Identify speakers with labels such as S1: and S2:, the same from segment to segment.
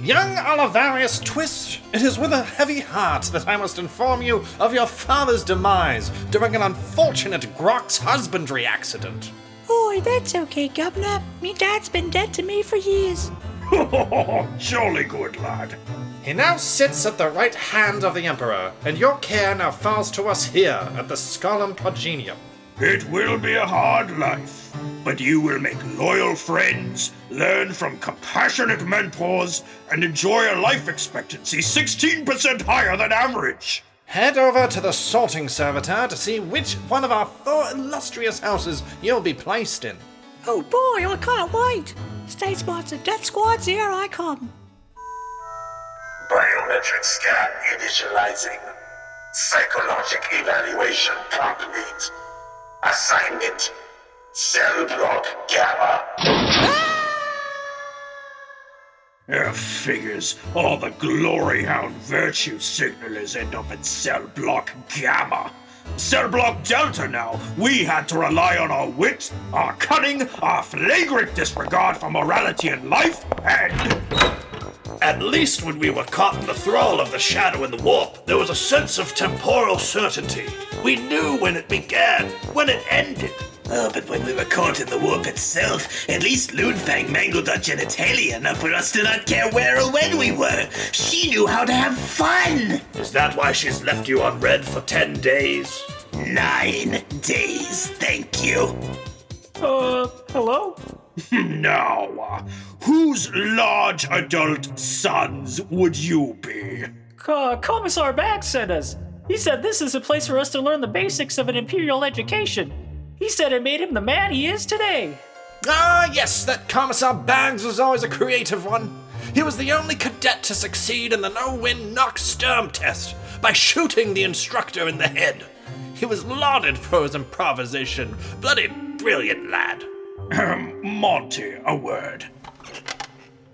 S1: Young Olivarius Twist, it is with a heavy heart that I must inform you of your father's demise during an unfortunate Grox husbandry accident.
S2: Boy, that's okay, Governor. Me dad's been dead to me for years.
S3: Jolly good lad.
S1: He now sits at the right hand of the Emperor, and your care now falls to us here at the Schola Progenium.
S3: It will be a hard life, but you will make loyal friends, learn from compassionate mentors, and enjoy a life expectancy 16% higher than average.
S1: Head over to the sorting servitor to see which one of our four illustrious houses you'll be placed in.
S2: Oh boy, I can't wait. State sponsored Death Squad's here I come.
S4: Biometric scan initializing. Psychologic evaluation complete. Assignment. Cell block Gamma.
S3: Uh, figures all the glory hound virtue signalers end up in cell block Gamma. Cell block Delta now, we had to rely on our wit, our cunning, our flagrant disregard for morality and life, and.
S5: At least when we were caught in the thrall of the shadow and the warp, there was a sense of temporal certainty. We knew when it began, when it ended.
S6: Oh, but when we were caught in the warp itself, at least Loonfang mangled our genitalia enough for us to not care where or when we were. She knew how to have fun.
S5: Is that why she's left you on red for ten days?
S6: Nine days, thank you.
S7: Uh, hello?
S3: now, whose large adult sons would you be?
S7: Uh, Commissar Bag sent us. He said this is a place for us to learn the basics of an imperial education. He said it made him the man he is today.
S1: Ah, yes, that Commissar Bags was always a creative one. He was the only cadet to succeed in the no win knock sturm test by shooting the instructor in the head. He was lauded for his improvisation. Bloody brilliant lad.
S3: Ahem, Monty, a word.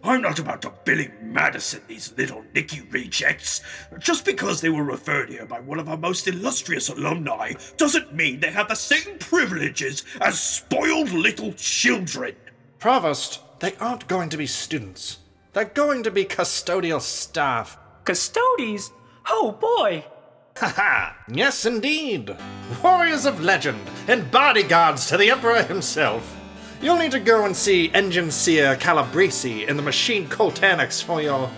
S3: I'm not about to Billy Madison these little Nicky rejects. Just because they were referred here by one of our most illustrious alumni doesn't mean they have the same privileges as spoiled little children.
S1: Provost, they aren't going to be students. They're going to be custodial staff.
S7: Custodies? Oh boy!
S1: Ha ha! yes indeed. Warriors of legend and bodyguards to the Emperor himself. You'll need to go and see Enginseer Calabrese in the machine Coltanix for your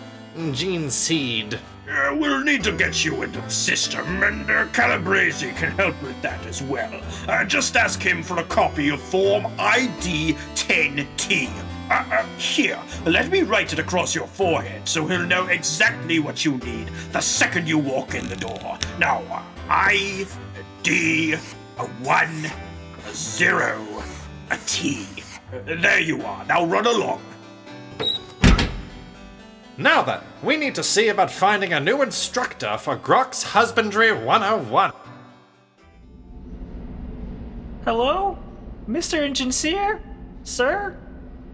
S1: gene seed.
S3: Uh, we'll need to get you into the system, and uh, Calabrese can help with that as well. Uh, just ask him for a copy of Form ID 10T. Uh, uh, here, let me write it across your forehead so he'll know exactly what you need the second you walk in the door. Now, uh, I, D, a 1, a 0, a T. There you are. Now run along.
S1: Now then, we need to see about finding a new instructor for Grox Husbandry 101.
S7: Hello? Mr. Engineer? Sir?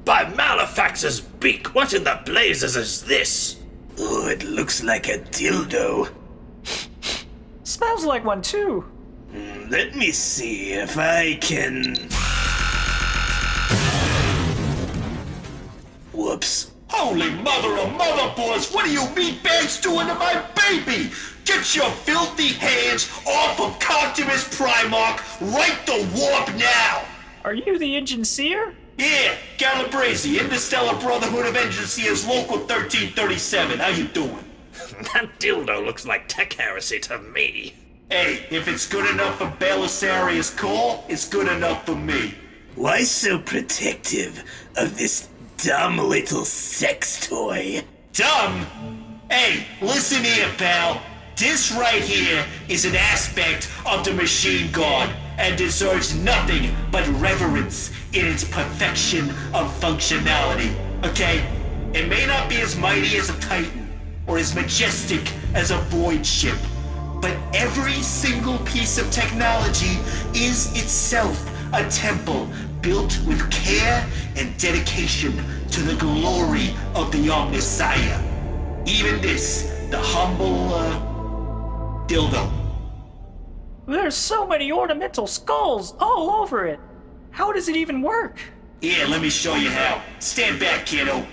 S5: By Malefax's beak, what in the blazes is this?
S6: Oh, it looks like a dildo.
S7: Smells like one too.
S6: Hmm, let me see if I can. Whoops.
S8: Holy mother of mother boys, what are you meatbags doing to my baby? Get your filthy hands off of Contimus Primarch right the warp now!
S7: Are you the Engineer?
S8: Yeah, Calabrese, Interstellar Brotherhood of Engineers, Local 1337. How you doing?
S5: That dildo looks like tech heresy to me.
S8: Hey, if it's good enough for Belisarius Cawl, it's good enough for me.
S6: Why so protective of this dumb little sex toy?
S8: Dumb? Hey, listen here, pal. This right here is an aspect of the machine god and deserves nothing but reverence in its perfection of functionality. Okay? It may not be as mighty as a titan or as majestic as a void ship, but every single piece of technology is itself a temple built with care and dedication to the glory of the Omnissiah. Even this, the humble, uh, dildo.
S7: There's so many ornamental skulls all over it. How does it even work?
S8: Yeah, let me show you how. Stand back, kiddo.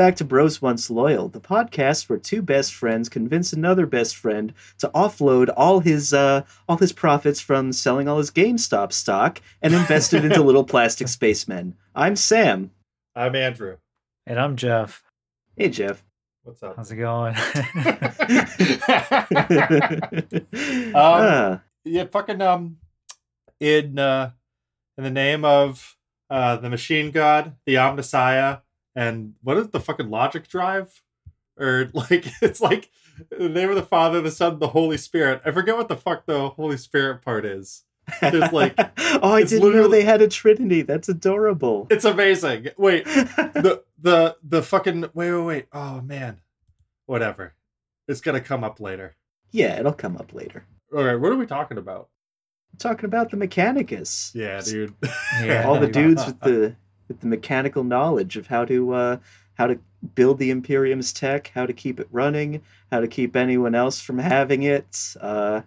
S9: Back to Bros Once Loyal, the podcast where two best friends convince another best friend to offload all his uh, all his profits from selling all his GameStop stock and invest it into little plastic spacemen. I'm Sam.
S1: I'm Andrew.
S10: And I'm Jeff.
S9: Hey Jeff.
S1: What's up?
S10: How's it going?
S1: um,
S9: Ah,
S1: yeah, fucking um, in uh, in the name of uh, the machine god, the Omnissiah, and what is the fucking logic drive? Or like it's like the name of the Father, the Son, the Holy Spirit. I forget what the fuck the Holy Spirit part is. There's like
S9: oh, I didn't know they had a trinity. That's adorable.
S1: it's amazing. Wait, the the the fucking wait wait wait. Oh man, whatever. It's gonna come up later.
S9: yeah, it'll come up later.
S1: All right, what are we talking about?
S9: I'm talking about the Mechanicus.
S1: Yeah, dude.
S10: Yeah.
S9: all the dudes with the with the mechanical knowledge of how to uh, how to build the Imperium's tech, how to keep it running, how to keep anyone else from having it, uh,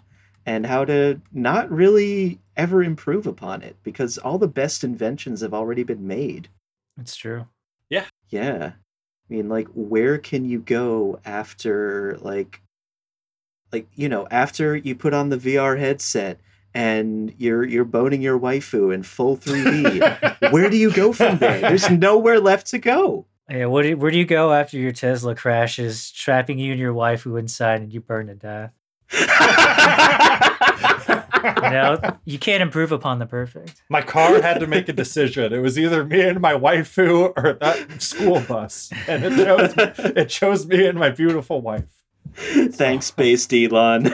S9: and how to not really ever improve upon it because all the best inventions have already been made.
S10: it's true.
S9: Yeah. Yeah. I mean, like, where can you go after, like, like you know, after you put on the VR headset and you're you're boning your waifu in full 3D? where do you go from there? There's nowhere left to go.
S10: Yeah, where do, where do you go after your Tesla crashes, trapping you and your waifu inside and you burn to death? You know, you can't improve upon the perfect.
S1: My car had to make a decision. It was either me and my waifu or that school bus, and it chose it chose me and my beautiful wife.
S9: Thanks, based Elon.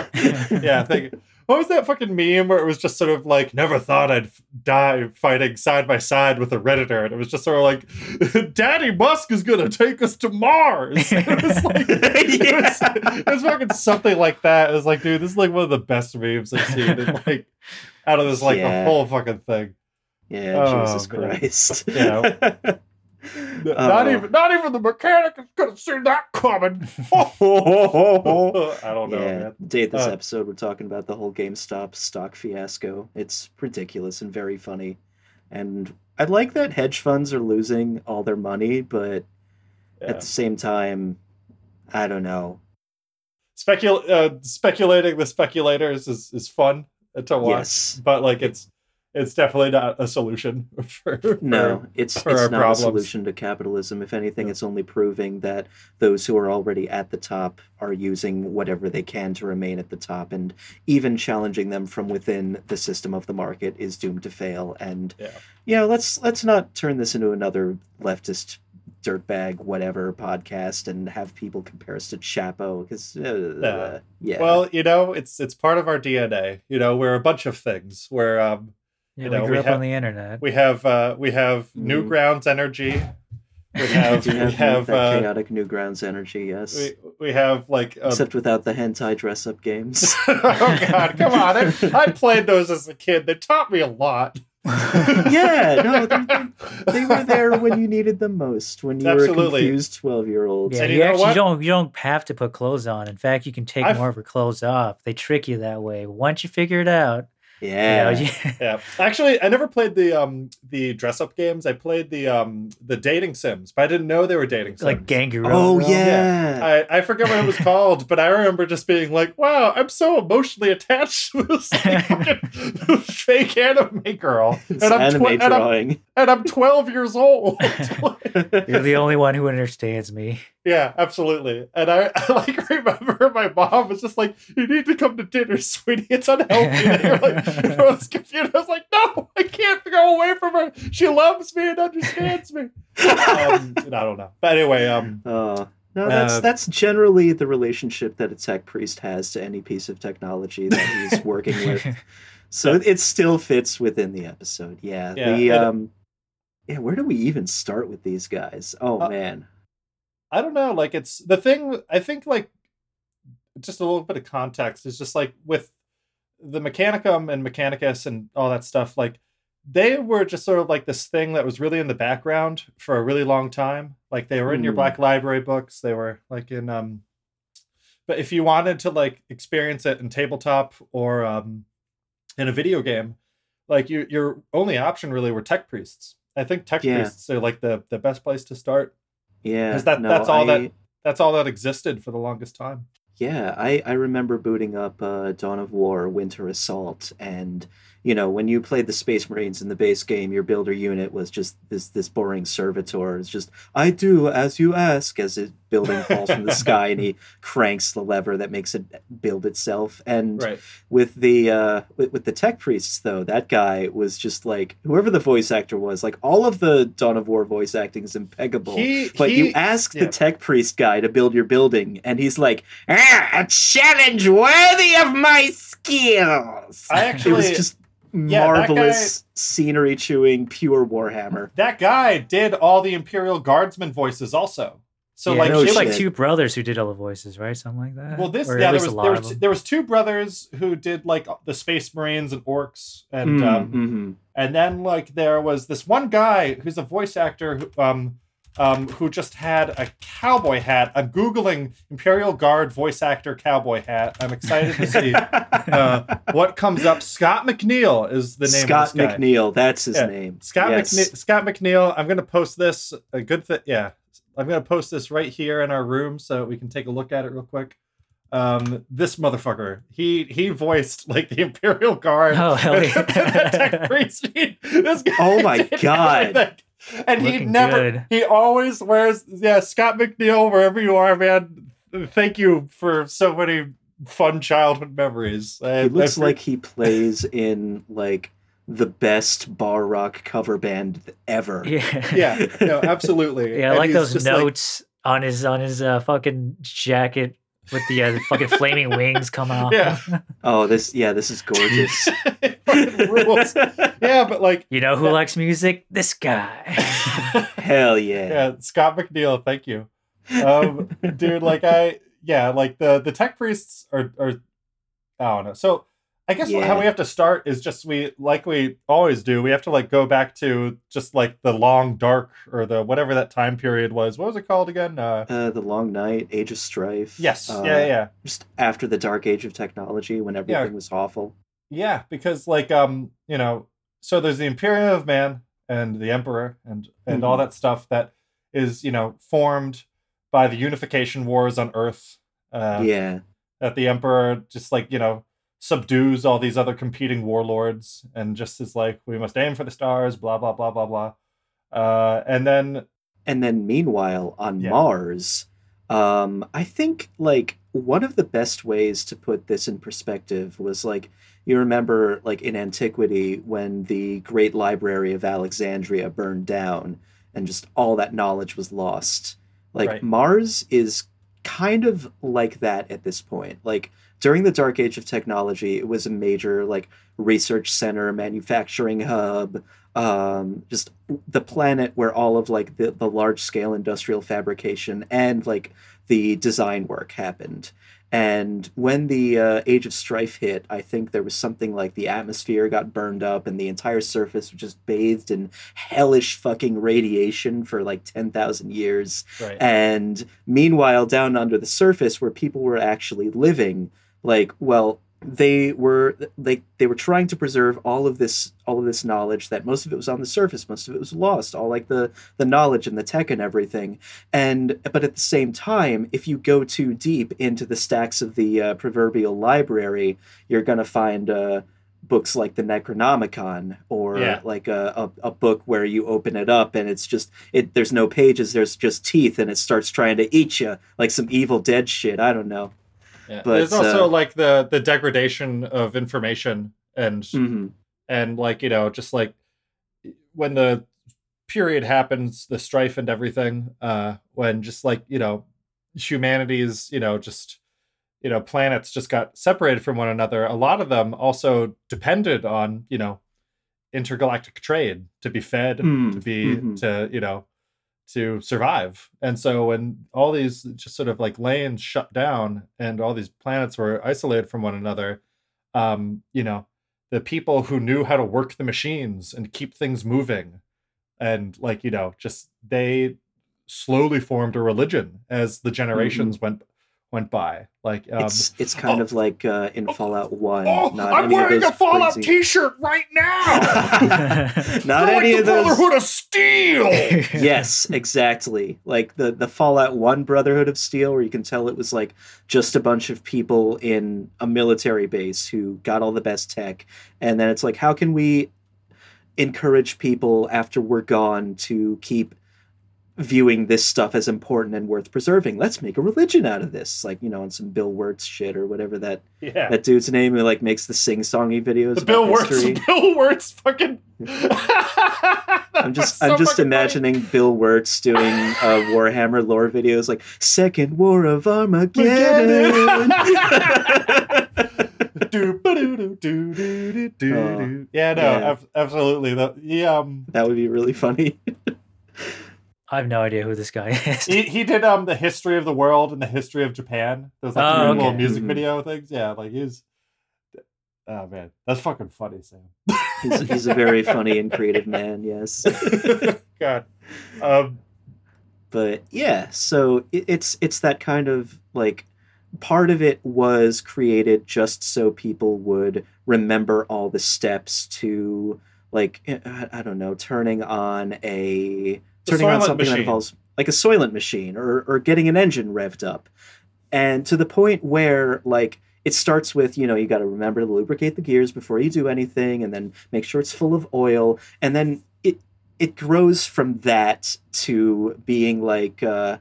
S1: Yeah, thank you. What was that fucking meme where it was just sort of like, never thought I'd die fighting side by side with a Redditor? And it was just sort of like, Daddy Musk is going to take us to Mars. It was like, it, was, it was fucking something like that. It was like, dude, this is like one of the best memes I've seen. And like, out of this, like,
S9: Yeah.
S1: the whole fucking thing.
S9: Yeah,
S1: Oh,
S9: Jesus
S1: man.
S9: Christ.
S1: Yeah. Not
S9: Oh.
S1: even, not even the mechanic is going to see that coming. I don't know,
S9: yeah,
S1: man.
S9: date this
S1: Uh,
S9: episode, we're talking about the whole GameStop stock fiasco. It's ridiculous and very funny. And I like that hedge funds are losing all their money, but
S1: Yeah.
S9: at the same time, I don't know.
S1: Specul- uh, speculating the speculators is, is fun to watch,
S9: Yes.
S1: but like it's it's definitely not a solution for, for
S9: No, it's
S1: for
S9: it's not
S1: problems.
S9: a solution to capitalism. If anything, it's only proving that those who are already at the top are using whatever they can to remain at the top, and even challenging them from within the system of the market is doomed to fail. And
S1: Yeah.
S9: yeah, let's let's not turn this into another leftist dirtbag whatever podcast and have people compare us to Chapo because uh,
S1: Yeah.
S9: yeah.
S1: Well, you know, it's it's part of our DNA. You know, we're a bunch of things. We're um
S10: Yeah,
S1: You
S10: we
S1: know,
S10: grew
S1: we
S10: up
S1: have-
S10: on the internet.
S1: we have uh we have
S9: Mhm.
S1: Newgrounds energy. We
S9: we
S1: have we
S9: have,
S1: have
S9: that
S1: uh,
S9: chaotic Newgrounds energy, yes.
S1: we, we have like um,
S9: Except without the hentai dress up games.
S1: oh god, come on! I, I played those as a kid. They taught me a lot.
S9: yeah, no, they, they, they were there when you needed them most, when you were a confused twelve year old.
S10: Yeah,
S1: And
S10: you,
S1: you
S10: actually don't you don't have to put clothes on. In fact, you can take
S1: I've-
S10: more of your clothes off. They trick you that way. Once you figure it out,
S9: Yeah,
S10: you know, you-
S1: Yeah, actually, I never played the um the dress up games. I played the um the dating sims, but I didn't know they were dating sims.
S10: like Gangaroo.
S9: Oh
S10: Bro.
S9: yeah.
S1: I, I forget what it was called, but I remember just being like, "Wow, I'm so emotionally attached to this like, fucking fake anime girl," and I'm,
S9: anime
S1: tw- and, I'm, and I'm 12 years old.
S10: You're the only one who understands me.
S1: yeah, absolutely. And I, I like remember my mom was just like, "You need to come to dinner, sweetie. It's unhealthy." And you're like, I was confused. I was like, "No, I can't go away from her. She loves me and understands me." um, and I don't know, but anyway, um,
S9: Oh. No, that's
S1: Uh,
S9: that's generally the relationship that a tech priest has to any piece of technology that he's working with. So it still fits within the episode. Yeah.
S1: Yeah,
S9: the
S1: and-
S9: um Yeah, where do we even start with these guys? Oh
S1: Uh,
S9: man.
S1: I don't know. Like it's the thing. I think like just a little bit of context is just like with the Mechanicum and Mechanicus and all that stuff. Like they were just sort of like this thing that was really in the background for a really long time. Like they were in your
S9: Hmm.
S1: Black Library books. They were like in um. But if you wanted to like experience it in tabletop or um, in a video game, like you, your only option really were tech priests. I think tech
S9: Yeah.
S1: priests are like the the best place to start
S9: Yeah,
S1: Because that
S9: no,
S1: that's all
S9: I-
S1: that that's all that existed for the longest time.
S9: Yeah, I, I remember booting up uh, Dawn of War, Winter Assault, and you know when you played the Space Marines in the base game, your builder unit was just this this boring servitor. It's just I do as you ask, as it building falls from the sky, and he cranks the lever that makes it build itself. And
S1: Right.
S9: with the uh, with, with the tech priests though, that guy was just like whoever the voice actor was. Like all of the Dawn of War voice acting is impeccable.
S1: He-
S9: but
S1: he-
S9: you ask
S1: yeah.
S9: the tech priest guy to build your building, and he's like, ah, a challenge worthy of my skills.
S1: I
S9: it
S1: actually
S9: was just
S1: Yeah, that
S9: marvelous scenery chewing, pure Warhammer.
S1: that guy did all the Imperial Guardsman voices also. So
S10: yeah,
S1: like
S10: there
S1: it
S10: was like two brothers who did all the voices, right? Something like that.
S1: Well, this
S10: Or
S1: yeah, there was there was there was two brothers who did like the Space Marines and Orcs, and
S9: Mm,
S1: um,
S9: mhm.
S1: and then like there was this one guy who's a voice actor who um um who just had a cowboy hat. I'm googling Imperial Guard voice actor cowboy hat. I'm excited to see uh, what comes up. Scott McNeil is the name.
S9: Scott. McNeil, that's his
S1: Yeah,
S9: name.
S1: Scott
S9: Yes.
S1: McNeil. Scott McNeil. I'm gonna post this. A good thing. Yeah, I'm gonna post this right here in our room so we can take a look at it real quick. Um, this motherfucker. He he voiced like the Imperial Guard.
S10: Oh, hell yeah.
S1: The tech priest. This guy
S9: Oh my God.
S1: everything. And he never.
S10: good.
S1: He always wears. Yeah, Scott McNeil, wherever you are, man. Thank you for so many fun childhood memories. I-
S9: He looks
S1: I-
S9: like he plays in like the best bar rock cover band ever.
S10: yeah,
S1: Yeah, no, absolutely.
S10: yeah. I
S1: And
S10: like those
S1: just like-
S10: notes on his on his uh, fucking jacket with the uh, fucking flaming wings coming off.
S1: Yeah.
S9: Oh, this yeah, this is gorgeous.
S1: Rules. Yeah, but like,
S10: You know who likes music? This guy.
S9: Hell yeah.
S1: yeah, Scott McNeil, thank you, um, dude. Like, I yeah, like the the tech priests are are I don't know. So I guess
S9: Yeah.
S1: how we have to start is just we like we always do. We have to like go back to just like the long dark or the whatever that time period was. What was it called again? Uh,
S9: Uh, the Long Night, Age of Strife.
S1: yes,
S9: uh,
S1: yeah, yeah.
S9: Just after the Dark Age of Technology, when everything was awful.
S1: Yeah, because like um, you know, so there's the Imperium of Man and the Emperor and and all that stuff that is you know formed by the unification wars on Earth. Uh,
S9: yeah.
S1: That the Emperor just like you know subdues all these other competing warlords and just is like we must aim for the stars, blah blah blah blah blah. Uh, and then
S9: And then meanwhile on
S1: Yeah.
S9: Mars, um, I think like one of the best ways to put this in perspective was like you remember like in antiquity when the great library of Alexandria burned down and just all that knowledge was lost. Like
S1: Right.
S9: Mars is kind of like that at this point. Like during the dark age of technology, it was a major like research center, manufacturing hub, um, just the planet where all of like the, the large scale industrial fabrication and like the design work happened. And when the uh, Age of Strife hit, I think there was something like the atmosphere got burned up and the entire surface was just bathed in hellish fucking radiation for like 10,000 years.
S1: right,
S9: And meanwhile, down under the surface where people were actually living, like, well, they were they they were trying to preserve all of this all of this knowledge that most of it was on the surface most of it was lost all like the the knowledge and the tech and everything and but at the same time if you go too deep into the stacks of the uh, proverbial library you're going to find uh books like the necronomicon or
S1: Yeah.
S9: like a, a, a book where you open it up and it's just it there's no pages there's just teeth and it starts trying to eat you like some evil dead shit i don't know
S1: yeah.
S9: but,
S1: there's also
S9: uh,
S1: like the the degradation of information and
S9: hmm
S1: and like you know just like when the period happens the strife and everything uh when just like you know humanity's you know just you know planets just got separated from one another a lot of them also depended on you know intergalactic trade to be fed
S9: Mm,
S1: to be
S9: mhm.
S1: to you know to survive. And so when all these just sort of like lanes shut down and all these planets were isolated from one another um you know the people who knew how to work the machines and keep things moving and like you know just they slowly formed a religion as the generations went went by. Like um,
S9: it's it's kind of like uh, in Fallout One.
S3: Oh,
S9: not
S3: I'm
S9: any of
S3: wearing
S9: those
S3: a Fallout
S9: crazy-
S3: T-shirt right now.
S9: not
S3: They're
S9: any
S3: like
S9: of
S3: the
S9: those.
S3: Brotherhood of Steel.
S9: yes, exactly. Like the the Fallout One Brotherhood of Steel, where you can tell it was like just a bunch of people in a military base who got all the best tech, and then it's like, how can we encourage people after we're gone to keep viewing this stuff as important and worth preserving? Let's make a religion out of this, like you know, on some Bill Wurtz shit or whatever that
S1: yeah.
S9: that dude's name who like makes the sing songy videos.
S1: The Bill
S9: Wurtz.
S1: Bill Wurtz, fucking.
S9: I'm just I'm just imagining Bill Wurtz doing uh, Warhammer lore videos like Second War of Armageddon. Oh,
S1: yeah, no,
S9: yeah.
S1: ab- absolutely. The, he, um,
S9: that would be really funny.
S10: I have no idea who this guy is.
S1: he, he did um the history of the world and the history of Japan. Those like
S10: Oh,
S1: three little
S10: okay.
S1: music
S9: Mhm.
S1: video things. Yeah, like he's. Oh man, that's fucking funny, Sam.
S9: He's, he's a very funny and creative man. Yes,
S1: God. Um,
S9: but yeah, so it, it's it's that kind of like part of it was created just so people would remember all the steps to like I, I don't know turning on a
S1: The
S9: turning on something that involves like a Soylent machine or or getting an engine revved up, and to the point where like it starts with you know you got to remember to lubricate the gears before you do anything, and then make sure it's full of oil, and then it it grows from that to being like. Uh,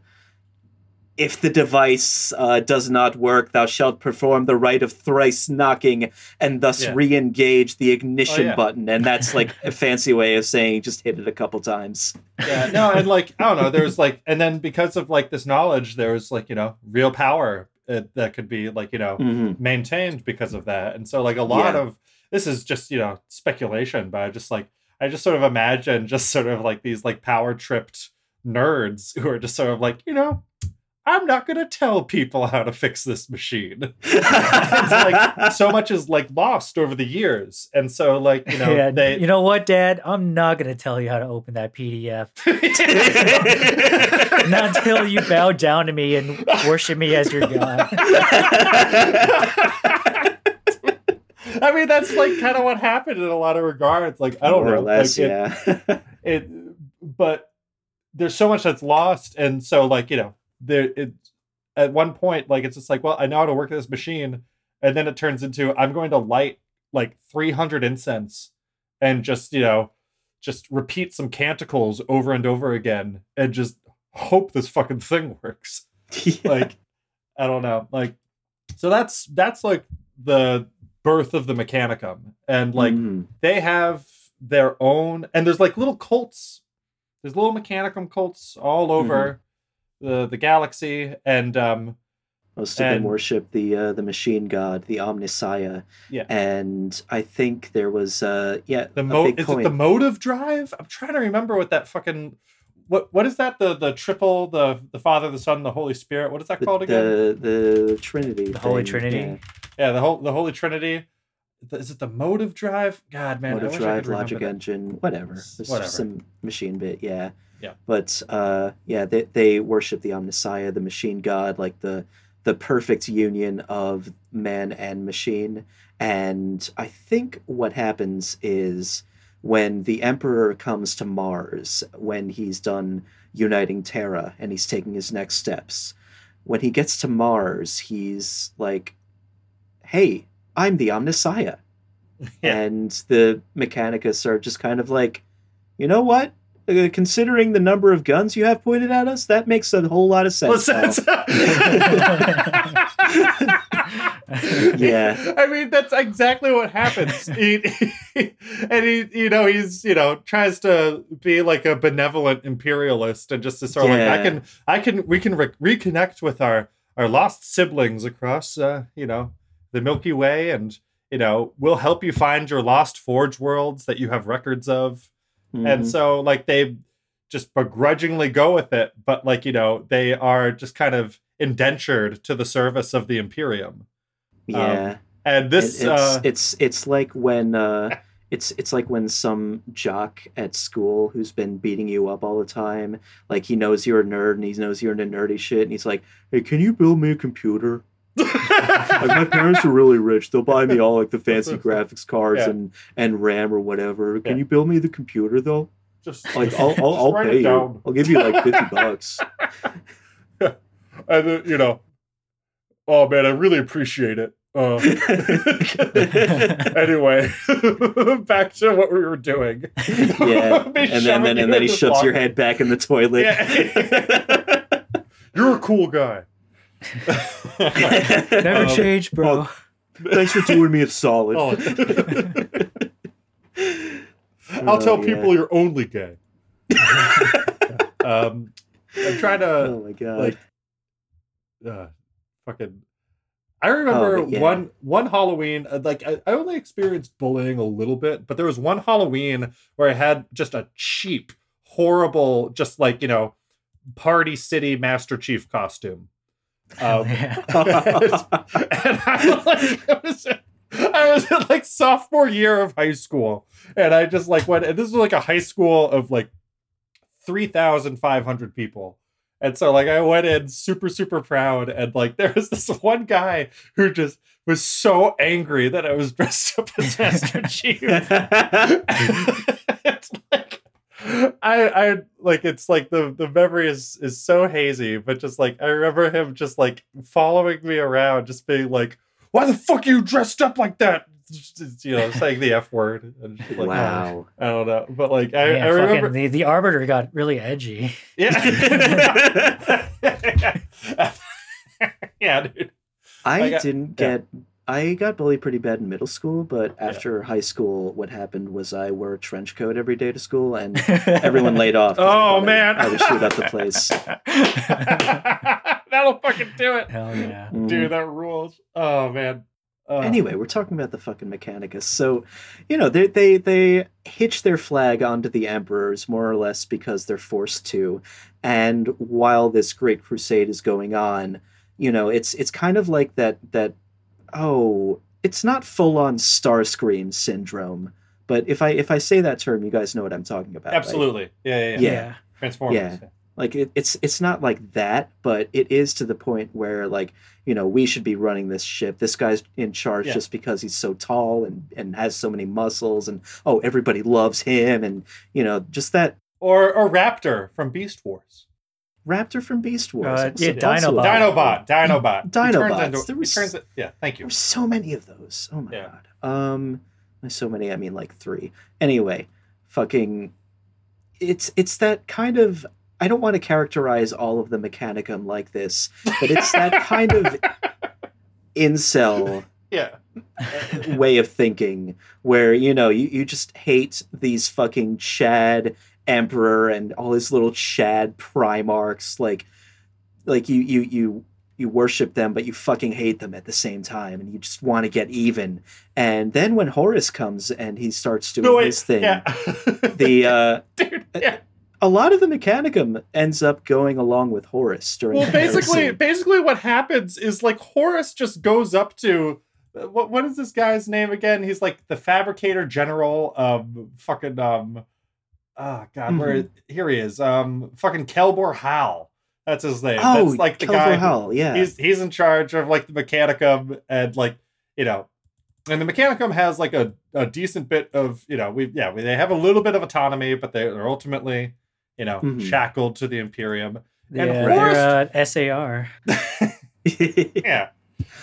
S9: if the device uh, does not work, thou shalt perform the rite of thrice knocking and thus
S1: Yeah.
S9: re engage the ignition
S1: yeah.
S9: button. And that's like a fancy way of saying just hit it a couple times.
S1: yeah, no, and like I don't know, there's like, and then because of like this knowledge, there's like you know real power uh, that could be like you know
S9: Mhm.
S1: maintained because of that. And so like a lot
S9: Yeah.
S1: of this is just, you know, speculation, but I just like I just sort of imagine just sort of like these like power tripped nerds who are just sort of like, you know, I'm not gonna tell people how to fix this machine. it's like so much is like lost over the years. And so like, you know,
S10: yeah,
S1: they
S10: you know what, Dad? I'm not gonna tell you how to open that PDF. not until you bow down to me and worship me as your god.
S1: I mean, that's like kind of what happened in a lot of regards. Like, I don't
S9: More
S1: know,
S9: or less,
S1: like, it-
S9: yeah.
S1: it but there's so much that's lost and so like you know there it at one point like it's just like well i know how to work this machine. And then it turns into i'm going to light like 300 incense and just you know just repeat some canticles over and over again and just hope this fucking thing works.
S9: Yeah.
S1: like i don't know. Like so that's that's like the birth of the mechanicum. And like
S9: Mhm.
S1: they have their own and there's like little cults. There's little mechanicum cults all over the the galaxy and um
S9: Most of
S1: and-
S9: them worship the uh, the machine god, the Omnissiah.
S1: Yeah.
S9: And I think there was uh yeah
S1: the
S9: a
S1: mo
S9: big
S1: is
S9: point.
S1: it the motive drive i'm trying to remember what that fucking what what is that the the triple the the father the son the holy spirit what is that
S9: the,
S1: called again
S9: the, the Trinity.
S10: The Holy Trinity?
S9: yeah.
S1: yeah the whole the holy trinity Th- is it the motive drive god man I
S9: motive
S1: wish I
S9: drive,
S1: could
S9: logic
S1: that.
S9: engine, whatever. There's
S1: Whatever.
S9: some machine bit, yeah.
S1: Yeah.
S9: But uh, yeah, they they worship the Omnissiah, the machine god, like the the perfect union of man and machine. And I think what happens is when the Emperor comes to Mars, when he's done uniting Terra and he's taking his next steps, when he gets to Mars, he's like, "Hey, I'm the Omnissiah."
S1: Yeah.
S9: and the Mechanicus are just kind of like, you know what? Uh, considering the number of guns you have pointed at us, that makes a whole lot of sense.
S1: Well,
S9: now." Yeah.
S1: I mean, that's exactly what happens. he, and he, you know, he's, you know, tries to be like a benevolent imperialist and just to sort of like, I can, I can, we can re- reconnect with our, our lost siblings across, uh, you know, the Milky Way and, you know, we'll help you find your lost forge worlds that you have records of. And
S9: Mhm.
S1: so, like, they just begrudgingly go with it, but, like, you know, they are just kind of indentured to the service of the Imperium.
S9: yeah,
S1: And this,
S9: It- it's
S1: uh,
S9: it's it's like when uh, it's it's like when some jock at school who's been beating you up all the time, like he knows you're a nerd and he knows you're into nerdy shit, and he's like, "Hey, can you build me a computer?" like my parents are really rich; they'll buy me all like the fancy graphics cards
S1: Yeah.
S9: and and RAM or whatever. Can
S1: Yeah.
S9: you build me the computer though?
S1: Just
S9: Like I'll I'll, I'll
S1: it
S9: pay you. I'll give you like fifty bucks.
S1: and then, you know, oh man, I really appreciate it. Uh, anyway, back to what we were doing.
S9: Yeah, and then, then and then he shoves your head back in the toilet.
S1: Yeah. You're a cool guy.
S10: Never
S1: Um,
S10: change, bro.
S9: Thanks for doing me a solid.
S1: Oh. I'll tell
S9: Oh, yeah.
S1: people you're only gay. um, I'm trying to
S9: Oh my god.
S1: like uh, fucking I remember
S9: Oh, yeah.
S1: one one Halloween uh, like I, I only experienced bullying a little bit, but there was one Halloween where I had just a cheap, horrible, just like, you know, Party City Master Chief costume. Um,
S10: yeah.
S1: and I like I was I was in like sophomore year of high school, and I just like went. And this was like a high school of like three thousand five hundred people, and so like I went in super super proud, and like there was this one guy who just was so angry that I was dressed up as Master Chief. It's like I I like it's like the the memory is is so hazy, but just like I remember him just like following me around, just being like, "Why the fuck are you dressed up like that?" Just, you know, saying the f word. And just like,
S9: wow.
S1: I don't know, but like I,
S10: Man,
S1: I remember,
S10: the, the arbiter got really edgy.
S1: yeah, yeah, dude.
S9: I
S1: Like,
S9: didn't
S1: yeah.
S9: Get. I got bullied pretty bad in middle school, but after high school, what happened was I wore a trench coat every day to school, and everyone laid off.
S1: Oh,
S9: thought I-
S1: man.
S9: I would shoot up the place.
S1: That'll fucking do it,
S10: Hell yeah.
S9: Mhm.
S1: dude. That rules. Oh man. Uh,
S9: Anyway, we're talking about the fucking Mechanicus. So, you know, they they they hitch their flag onto the emperors more or less because they're forced to. And while this great crusade is going on, you know, it's it's kind of like that that oh, it's not full on Starscream syndrome, but if I if I say that term, you guys know what I'm talking about. right?
S1: absolutely. Yeah, yeah, yeah.
S9: Yeah.
S1: Transformers.
S9: Yeah. Like it, it's it's not like that, but it is to the point where like you know we should be running this ship. This guy's in charge
S1: Yeah.
S9: just because he's so tall and and has so many muscles, and oh everybody loves him, and you know just that
S1: Or or Raptor from Beast Wars.
S9: Raptor from Beast Wars.
S10: Uh, yeah,
S9: Dinobot. a-
S1: Dinobot. Dinobot.
S9: Dinobots.
S1: into-
S9: There was-
S1: turns yeah, thank you.
S9: There's so many of those. Oh my
S1: Yeah.
S9: god. Um, so many I mean like three. Anyway, fucking, it's it's that kind of. I don't want to characterize all of the Mechanicum like this, but it's that kind of incel
S1: Yeah.
S9: way of thinking where you know you, you just hate these fucking chad emperor and all his little chad primarchs like like you you you you worship them but you fucking hate them at the same time and you just want to get even and then when horus comes and he starts doing
S1: No,
S9: his thing
S1: Yeah.
S9: the uh
S1: Dude, yeah.
S9: a lot of the mechanicum ends up going along with horus during
S1: Well,
S9: the
S1: basically, basically, what happens is like Horus just goes up to uh, what? What is this guy's name again? He's like the fabricator general. Um, fucking um, oh god, where
S9: Mm-hmm.
S1: here he is. Um, fucking Kelbor Hal. That's his name.
S9: oh
S1: That's like the
S9: Kelvor
S1: guy. who-
S9: Hall, yeah
S1: He's he's in charge of like the Mechanicum and like you know, and the Mechanicum has like a, a decent bit of you know we yeah we, they have a little bit of autonomy, but they, they're ultimately you know
S9: Mhm.
S1: shackled to the Imperium.
S10: Yeah,
S1: And
S10: they're uh, SAR.
S1: Yeah.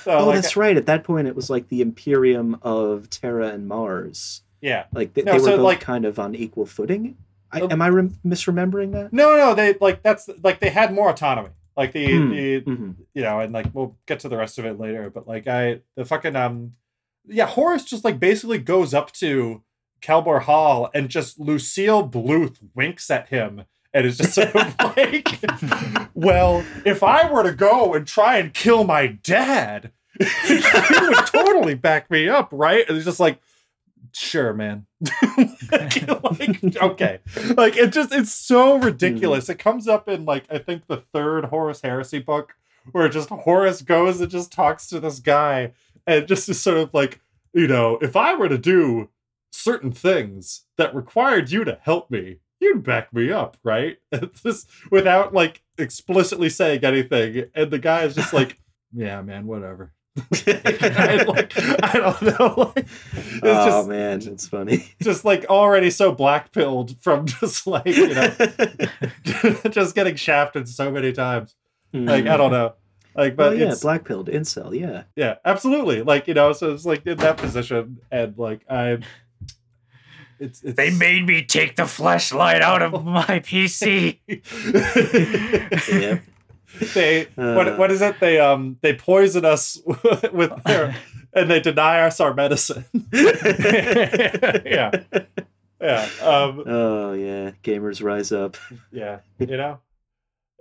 S1: So
S9: oh,
S1: like,
S9: that's right. At that point, it was like the Imperium of Terra and Mars.
S1: Yeah.
S9: Like they,
S1: No,
S9: they were
S1: so,
S9: both
S1: like-
S9: kind of on equal footing. I,
S1: Oh.
S9: am I rem- misremembering that?
S1: No, no, they like that's like they had more autonomy. Like the
S9: Hmm.
S1: the
S9: Mhm.
S1: you know, and like we'll get to the rest of it later, but like I the fucking um yeah, Horus just like basically goes up to Kelbor Hal and just Lucille Bluth winks at him and is just sort of like Well, if I were to go and try and kill my dad, he would totally back me up, right? And it's just like sure man like, like, okay like it just it's so hmm. ridiculous it comes up in like i think the third Horus heresy book where just Horus goes and just talks to this guy and just is sort of like you know if i were to do certain things that required you to help me, you'd back me up, right? Just without like explicitly saying anything. And the guy is just like, yeah, man, whatever. I, like, I don't know. Like, it's
S9: oh
S1: just,
S9: man, it's funny.
S1: just like already so black pilled from just like, you know, just getting shafted so many times. Hmm. Like, I don't know. Like,
S9: Well,
S1: but
S9: oh,
S1: yeah,
S9: black pilled incel. Yeah.
S1: yeah, absolutely. Like, you know, so it's like in that position, and like I, it's, it's
S10: They made me take the flashlight out of my PC.
S9: Yep.
S1: They
S9: Uh.
S1: what what is it? They um they poison us with their and they deny us our medicine. yeah, yeah, um,
S9: Oh yeah, gamers rise up.
S1: yeah. You know,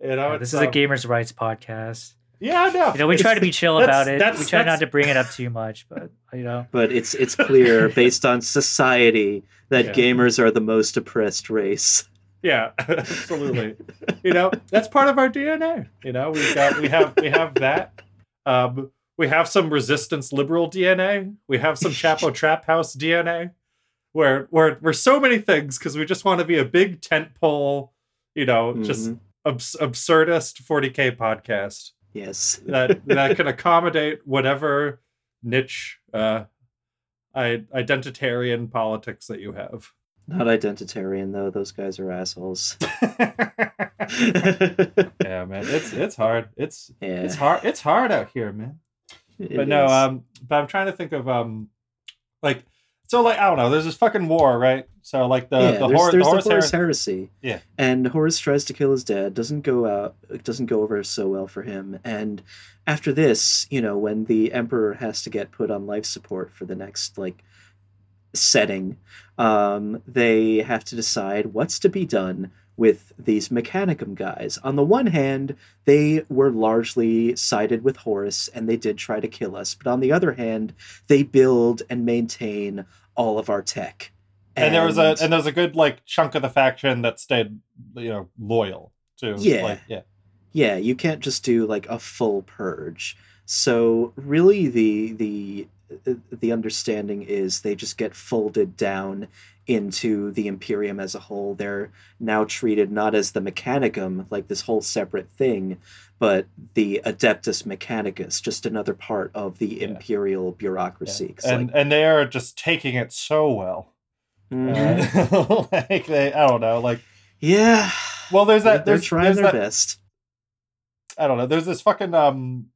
S1: you know.
S10: this
S1: it's,
S10: is a
S1: um,
S10: gamers' rights podcast.
S1: Yeah, I know.
S10: You know, we try to be chill about it. We try not to bring it up too much, but you know,
S9: But it's it's clear based on society that
S1: Yeah.
S9: gamers are the most oppressed race.
S1: Yeah, absolutely. you know, that's part of our DNA. You know, we've got we have we have that. Um, we have some resistance liberal DNA. We have some Chapo Trap House DNA. Where where we're so many things because we just want to be a big tent pole, you know, just
S9: Mhm.
S1: abs- absurdist 40k podcast
S9: Yes.
S1: that that can accommodate whatever niche uh I, identitarian politics that you have.
S9: Not identitarian though. Those guys are assholes.
S1: yeah, man, it's it's hard. It's
S9: Yeah.
S1: it's hard. It's hard out here, man.
S9: It
S1: but no, um, but I'm trying to think of um, like so like I don't know. There's this fucking war, right? So like the
S9: yeah,
S1: the,
S9: there's,
S1: hor-
S9: there's
S1: the
S9: the
S1: horse,
S9: Horus
S1: her-
S9: heresy.
S1: Yeah.
S9: And Horus tries to kill his dad. Doesn't go out. Doesn't go over so well for him. And after this, you know, when the emperor has to get put on life support for the next like setting, um, they have to decide what's to be done with these Mechanicum guys. On the one hand, they were largely sided with Horus and they did try to kill us. But on the other hand, they build and maintain all of our tech.
S1: and there was a and there was a good like chunk of the faction that stayed, you know, loyal to
S9: Yeah.
S1: like yeah.
S9: yeah you can't just do like a full purge so really the the the understanding is they just get folded down into the imperium as a whole they're now treated not as the mechanicum like this whole separate thing but the adeptus mechanicus just another part of the
S1: Yeah.
S9: imperial bureaucracy 'Cause,
S1: And
S9: like,
S1: and they are just taking it so well.
S9: mhm.
S1: Uh, like they I don't know, like
S9: yeah
S1: well there's that
S9: they're
S1: there's,
S9: trying
S1: there's
S9: their
S1: that,
S9: best
S1: I don't know. There's this fucking um,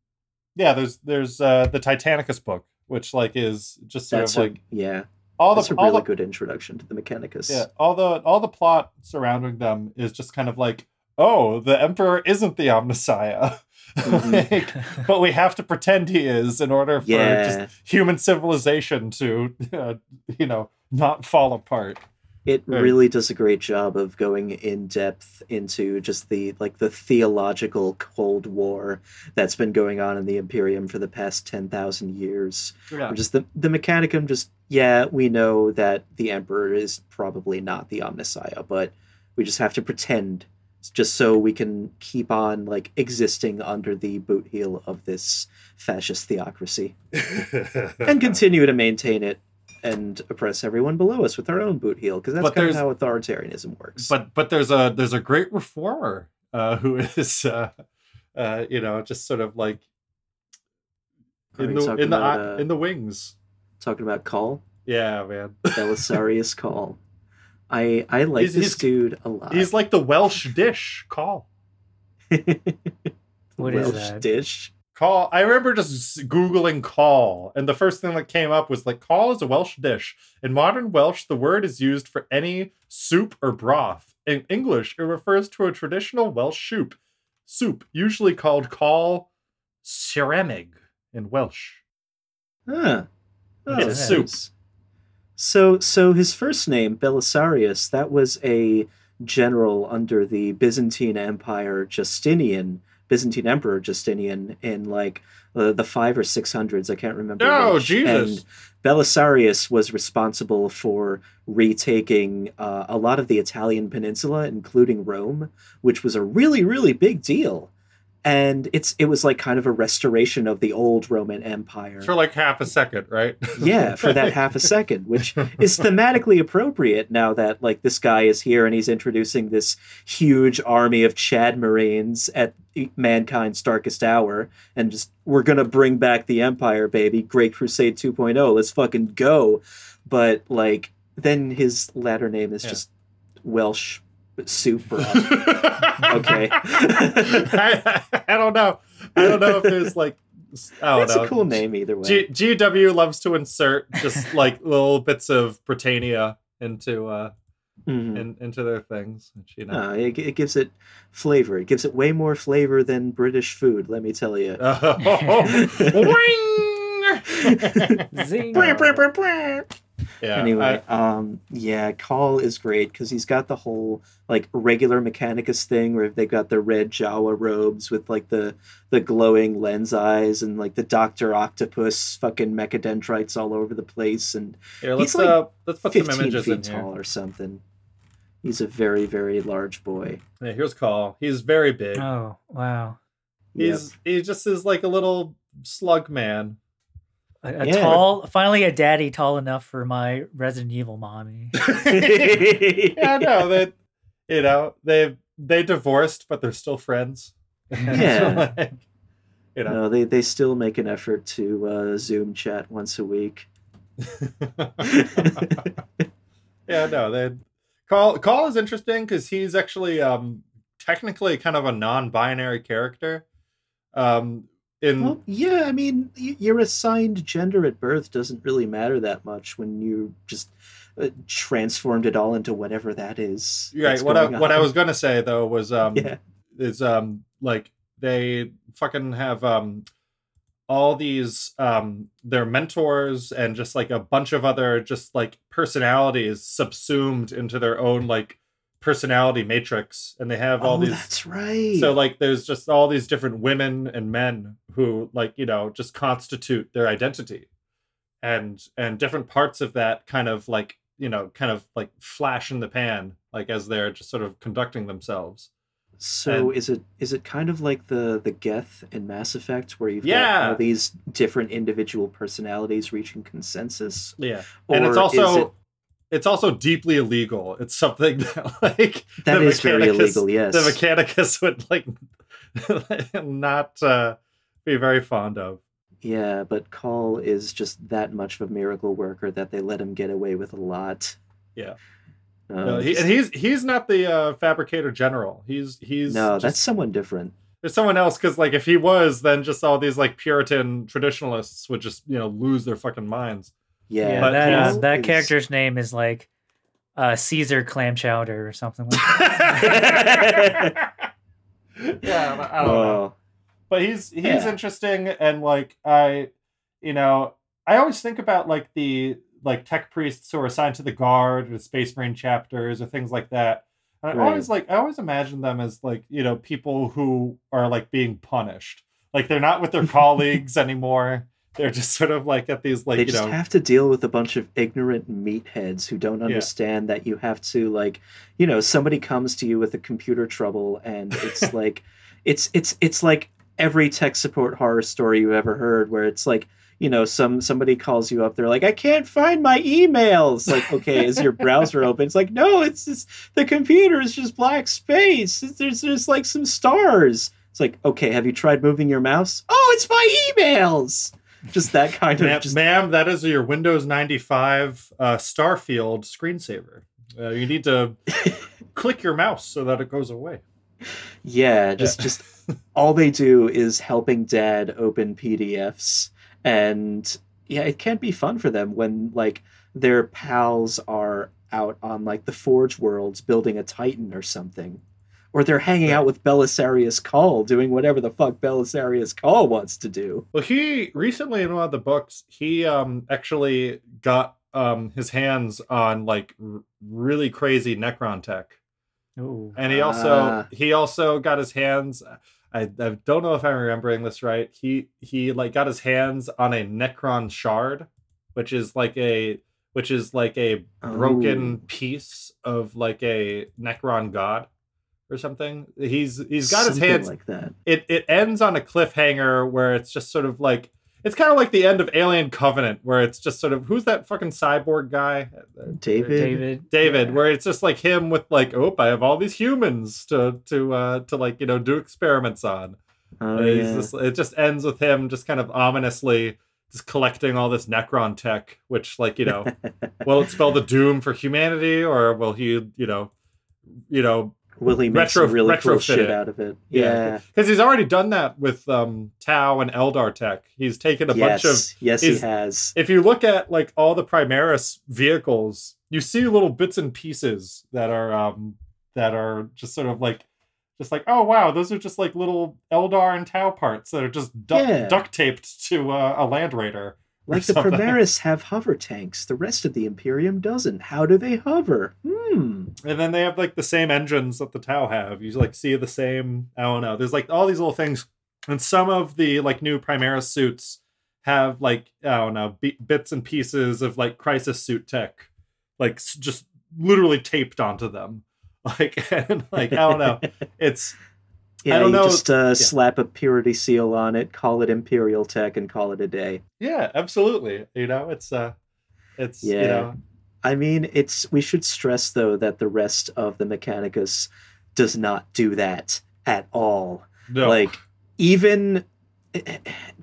S1: yeah. There's there's uh the Titanicus book, which like is just sort
S9: that's
S1: of
S9: a,
S1: like
S9: yeah
S1: all
S9: that's
S1: the
S9: a
S1: all
S9: really
S1: the,
S9: good introduction to the mechanicus
S1: yeah all the all the plot surrounding them is just kind of like oh the emperor isn't the omnissiah.
S9: Mhm.
S1: like, but we have to pretend he is in order for
S9: Yeah.
S1: just human civilization to, uh, you know, not fall apart.
S9: It
S1: Right.
S9: really does a great job of going in depth into just the like the theological cold war that's been going on in the imperium for the past 10,000 years
S1: Yeah.
S9: just the the mechanicum just yeah we know that the emperor is probably not the omnissiah but we just have to pretend just so we can keep on like existing under the boot heel of this fascist theocracy and continue to maintain it and oppress everyone below us with our own boot heel because that's kind of how authoritarianism works.
S1: but but there's a there's a great reformer uh, who is uh, uh, you know just sort of like in the in the
S9: about,
S1: eye-
S9: uh,
S1: in the wings.
S9: talking about Cawl
S1: Yeah, man.
S9: Belisarius Cawl, I I like
S1: He's-
S9: this
S1: he's-
S9: dude a lot.
S1: He's like the Welsh dish cawl.
S10: What is
S9: Welsh
S10: that?
S9: dish.
S1: Cawl. I remember just googling cawl, and the first thing that came up was like cawl is a Welsh dish. In modern Welsh, the word is used for any soup or broth. In English, it refers to a traditional Welsh soup. Soup, usually called cawl siramig in Welsh.
S9: Huh. Oh,
S1: It's soup.
S9: So so his first name Belisarius that was a general under the Byzantine Empire Justinian Byzantine Emperor Justinian in like uh, the five or six hundreds I can't remember.
S1: Oh,
S9: which.
S1: Jesus.
S9: And Belisarius was responsible for retaking uh, a lot of the Italian peninsula, including Rome, which was a really really big deal. And it's it was like kind of a restoration of the old Roman Empire.
S1: For like half a second, right?
S9: yeah, for that half a second, which is thematically appropriate now that like this guy is here and he's introducing this huge army of Chad Marines at mankind's darkest hour, and just we're gonna bring back the Empire, baby, Great Crusade 2.0. Let's fucking go. But like then his latter name is
S1: Yeah.
S9: just Welsh soup broth. okay.
S1: I, I don't know. I don't know if there's like. I don't
S9: That's
S1: know.
S9: a cool name either way.
S1: G- GW loves to insert just like little bits of Britannia into uh
S9: Mhm.
S1: in, into their things. Which, you know.
S9: No, it, it gives it flavor. It gives it way more flavor than British food, let me tell you.
S10: Zing.
S1: Yeah.
S9: anyway,
S1: I-
S9: um, yeah, Cawl is great because he's got the whole like regular Mechanicus thing where they've got the red Jawa robes with like the the glowing lens eyes and like the Doctor Octopus fucking mechadendrites all over the place and
S1: here, let's
S9: like
S1: uh let's put some
S9: fifteen
S1: images
S9: feet
S1: in here.
S9: tall or something. He's a very very large boy.
S1: Yeah, here's Cawl. He's very big.
S10: Oh wow.
S1: He's he just is like a little slug man.
S10: A, a
S9: Yeah.
S10: tall, finally a daddy tall enough for my Resident Evil mommy.
S1: yeah, no, that you know they they divorced, but they're still friends.
S9: Yeah.
S1: like, you know.
S9: No, they they still make an effort to uh, Zoom chat once a week.
S1: yeah, no, they call cawl is interesting because he's actually um technically kind of a non-binary character. Um, in
S9: Well, yeah, I mean, your assigned gender at birth doesn't really matter that much when you just uh, transformed it all into whatever that is.
S1: right, what I
S9: going
S1: what I was gonna say though was um
S9: Yeah.
S1: is um like they fucking have um all these um their mentors and just like a bunch of other just like personalities subsumed into their own like personality matrix and they have all
S9: oh,
S1: these
S9: that's right.
S1: so like there's just all these different women and men who like you know just constitute their identity and and different parts of that kind of like you know kind of like flash in the pan like as they're just sort of conducting themselves
S9: So
S1: And-
S9: is it is it kind of like the the Geth in Mass Effect where you've got all these different individual personalities reaching consensus?
S1: yeah and it's also it's also deeply illegal it's something that like
S9: That
S1: the
S9: is very illegal, yes.
S1: the mechanicus would like not uh be very fond of
S9: Yeah, but Cawl is just that much of a miracle worker that they let him get away with a lot.
S1: Yeah.
S9: Um,
S1: No, he, and he's he's not the uh, fabricator general. He's he's
S9: no,
S1: just-
S9: that's someone different.
S1: there's someone else because like if he was, then just all these like Puritan traditionalists would just you know lose their fucking minds.
S9: Yeah,
S10: Yeah,
S1: But
S10: that uh,
S1: he's-
S10: that
S9: is-
S10: character's name is like uh, Caesar Clam Chowder or something like that.
S1: yeah, I don't know. But he's he's
S9: Yeah.
S1: interesting and like i you know i always think about like the like tech priests who are assigned to the guard or space marine chapters or things like that and i
S9: Right.
S1: always like i always imagine them as like you know people who are like being punished like they're not with their colleagues anymore they're just sort of like at these like
S9: they
S1: you
S9: just
S1: know
S9: have to deal with a bunch of ignorant meatheads who don't understand that you have to like, you know, somebody comes to you with a computer trouble, and it's like, it's it's it's like every tech support horror story you ever heard, where it's like. You know, some somebody calls you up. They're like, "I can't find my emails." Like, okay, is your browser open? It's like, no, it's just the computer is just black space. It's- There's there's like some stars. It's like, okay, have you tried moving your mouse? Oh, it's my emails. Just that kind of
S1: ma'am,
S9: just
S1: ma'am that is your windows 95 uh, starfield screensaver. Uh, you need to click your mouse so that it goes away.
S9: Yeah, just just all they do is helping dad open PDFs and yeah, it can't be fun for them when like their pals are out on like the Forge worlds building a Titan or something. Or they're hanging out with Belisarius Cawl doing whatever the fuck Belisarius Cawl wants to do.
S1: Well, he recently in one of the books, he um actually got um his hands on like r- really crazy Necron tech,
S10: Ooh.
S1: and he also
S9: Ah.
S1: he also got his hands. I, I don't know if I'm remembering this right. He he like got his hands on a Necron shard, which is like a which is like a broken
S9: Oh.
S1: piece of like a Necron god. Or something. He's he's got his hands
S9: like that.
S1: it it ends on a cliffhanger where it's just sort of like it's kind of like the end of Alien Covenant where it's just sort of who's that fucking cyborg guy
S9: David.
S10: David.
S1: David
S10: Yeah.
S1: where it's just like him with like oh I have all these humans to to uh to like you know do experiments on
S9: Oh,
S1: he's
S9: yeah.
S1: just- it just ends with him just kind of ominously just collecting all this Necron tech which like you know will it spell the doom for humanity or will he you know you know
S9: Will he make
S1: retro-
S9: some really cool shit
S1: it.
S9: out of it?
S1: Yeah,
S9: Yeah.
S1: because he's already done that with um, Tau and Eldar tech. He's taken a
S9: yes.
S1: bunch of.
S9: yes, he has.
S1: If you look at like all the Primaris vehicles, you see little bits and pieces that are um, that are just sort of like, just like oh wow, those are just like little Eldar and Tau parts that are just duct,
S9: Yeah.
S1: duct taped to uh, a Land Raider.
S9: Like the. Primaris have hover tanks. The rest of the Imperium doesn't. How do they hover? Hmm.
S1: And then they have like the same engines that the Tau have. You like see the same. I don't know. There's like all these little things, and some of the like new Primaris suits have like I don't know b- bits and pieces of like Crisis suit tech, like s- just literally taped onto them. Like and like I don't know. It's
S9: Yeah,
S1: don't
S9: you
S1: know-
S9: just uh, slap a purity seal on it, call it Imperial Tech, and call it a day.
S1: yeah, absolutely. You know, it's uh, it's you
S9: Yeah.
S1: know,
S9: I mean, it's we should stress though that the rest of the Mechanicus does not do that at all.
S1: no.
S9: Like even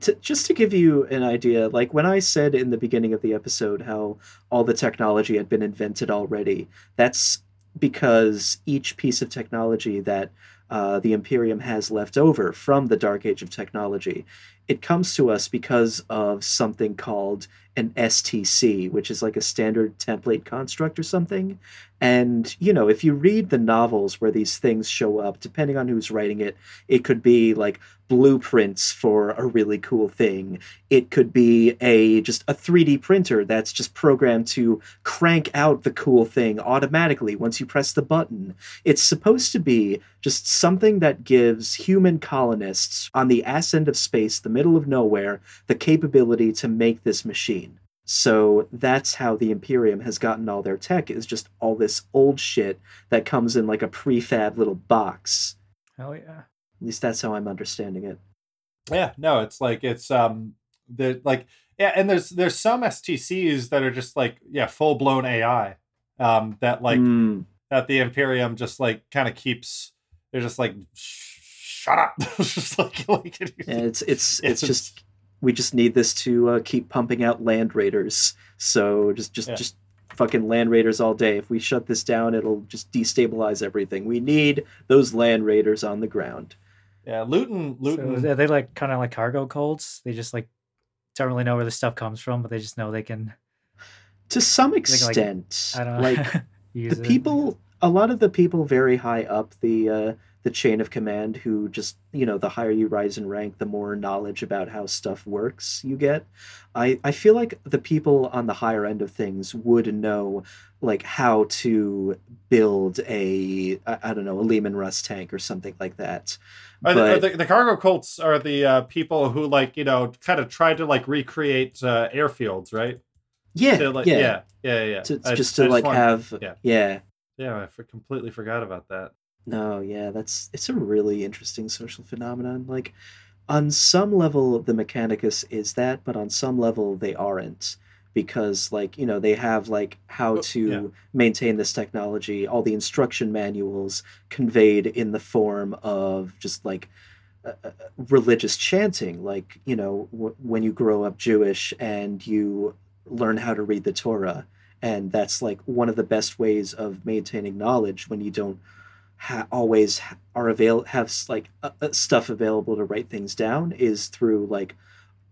S9: to, just to give you an idea, like when I said in the beginning of the episode how all the technology had been invented already, that's because each piece of technology that uh, the Imperium has left over from the Dark Age of technology, it comes to us because of something called an STC, which is like a standard template construct or something. And, you know, if you read the novels where these things show up, depending on who's writing it, it could be like blueprints for a really cool thing. It could be a just a 3D printer that's just programmed to crank out the cool thing automatically once you press the button. It's supposed to be just something that gives human colonists on the ass end of space, the middle of nowhere, the capability to make this machine. So that's how the Imperium has gotten all their tech is just all this old shit that comes in like a prefab little box.
S10: Hell yeah.
S9: At least that's how I'm understanding it.
S1: Yeah, no, it's like it's um the like yeah, and there's there's some STCs that are just like yeah, full blown AI. Um that like
S9: Mm,
S1: that the Imperium just like kind of keeps they're just like shut up. It's just like like
S9: and it's it's
S1: It's
S9: it's just we just need this to uh, keep pumping out land raiders. So just just
S1: Yeah.
S9: just fucking land raiders all day. If we shut this down, it'll just destabilize everything. We need those land raiders on the ground.
S1: yeah, Luton Luton
S10: So are they like kind of like cargo cults? They just like don't really know where the stuff comes from, but they just know they can.
S9: To some
S10: They can, like,
S9: extent,
S10: I don't know.
S9: like
S10: use
S9: the
S10: it.
S9: people a lot of the people very high up the uh, the chain of command who just you know the higher you rise in rank the more knowledge about how stuff works you get i i feel like the people on the higher end of things would know like how to build a i, I don't know a leman russ tank or something like that
S1: the, are the, the cargo cults are the uh, people who like you know kind of tried to like recreate uh, airfields, right?
S9: yeah,
S1: To, like,
S9: yeah
S1: yeah, yeah, yeah.
S9: To,
S1: I-
S9: just
S1: I
S9: to like
S1: want-
S9: have
S1: yeah.
S9: yeah
S1: Yeah, I for, completely forgot about that.
S9: No, yeah, that's it's a really interesting social phenomenon. Like on some level the Mechanicus is that, but on some level they aren't because like, you know, they have like how
S1: Oh,
S9: to
S1: yeah.
S9: maintain this technology, all the instruction manuals conveyed in the form of just like uh, uh, religious chanting like, you know, w- when you grow up Jewish and you learn how to read the Torah and that's like one of the best ways of maintaining knowledge when you don't ha- always are avail have like uh, uh, stuff available to write things down is through like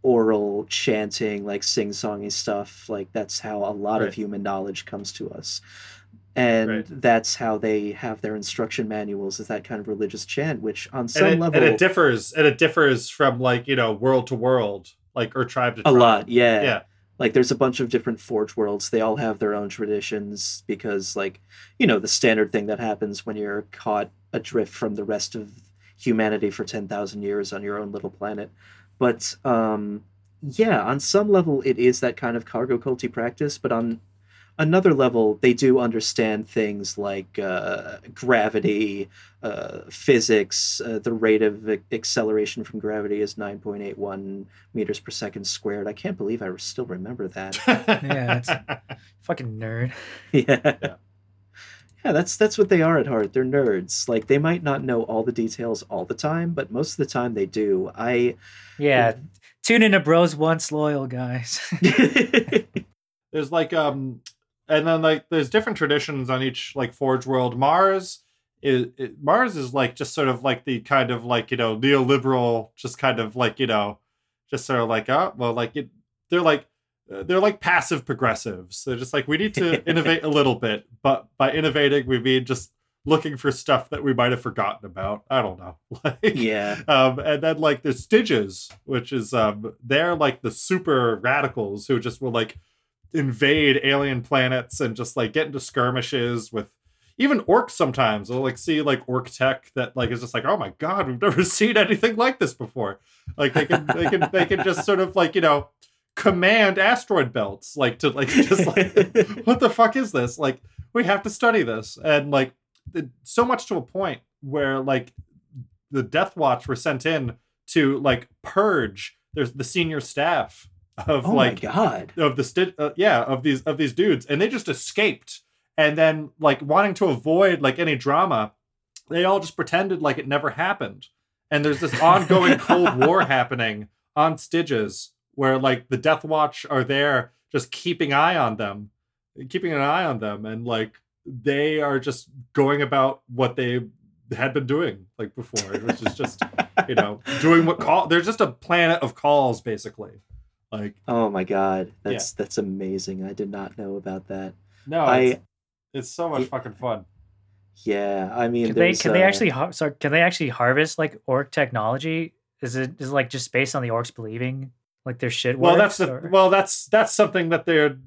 S9: oral chanting like sing-songy stuff like that's how a lot
S1: Right.
S9: of human knowledge comes to us and
S1: Right.
S9: that's how they have their instruction manuals is that kind of religious chant which on some
S1: and it,
S9: level
S1: and it differs and it differs from like you know world to world like or tribe to
S9: a
S1: tribe.
S9: lot yeah
S1: yeah
S9: like there's a bunch of different forge worlds. They all have their own traditions because like you know the standard thing that happens when you're caught adrift from the rest of humanity for 10,000 years on your own little planet. But um yeah on some level it is that kind of cargo culty practice but on another level, they do understand things like uh, gravity, uh, physics. Uh, the rate of ac- acceleration from gravity is 9.81 meters per second squared. I can't believe I still remember that.
S10: Yeah, that's fucking nerd.
S9: yeah. Yeah, that's that's what they are at heart. They're nerds. Like they might not know all the details all the time, but most of the time they do. I
S10: Yeah, tune into Bros Once Loyal, guys.
S1: there's like um and then like there's different traditions on each like forge world. Mars is it, mars is like just sort of like the kind of like you know neoliberal just kind of like you know just sort of like oh well like it they're like uh, they're like passive progressives. They're just like we need to innovate a little bit but by innovating we mean just looking for stuff that we might have forgotten about. I don't know. Like
S9: yeah.
S1: um, and then like there's Stygies, which is um, they're like the super radicals who just will like invade alien planets and just like get into skirmishes with even orcs sometimes. They'll like see like orc tech that like is just like, oh my god, we've never seen anything like this before. Like they can they can they can just sort of like, you know, command asteroid belts, like to like just like what the fuck is this? Like we have to study this. And like so much to a point where like the Death Watch were sent in to like purge there's the senior staff of
S9: Oh
S1: like
S9: my god.
S1: of the sti- uh, yeah of these of these dudes and they just escaped and then like wanting to avoid like any drama they all just pretended like it never happened and there's this ongoing cold war happening on Stygies where like the death watch are there just keeping eye on them keeping an eye on them and like they are just going about what they had been doing like before which is just you know doing what cawl there's just a planet of cawls basically like
S9: Oh my god. That's that's amazing. I did not know about that.
S1: no
S9: I-
S1: it's, it's so much
S9: I-
S1: fucking fun
S9: Yeah, I mean
S10: Can they
S9: there's,
S10: can they
S9: uh,
S10: actually har- sorry, can they actually harvest like orc technology? Is it is it like just based on the orcs believing like their shit
S1: well
S10: works?
S1: that's the
S10: or-
S1: well that's that's something that they're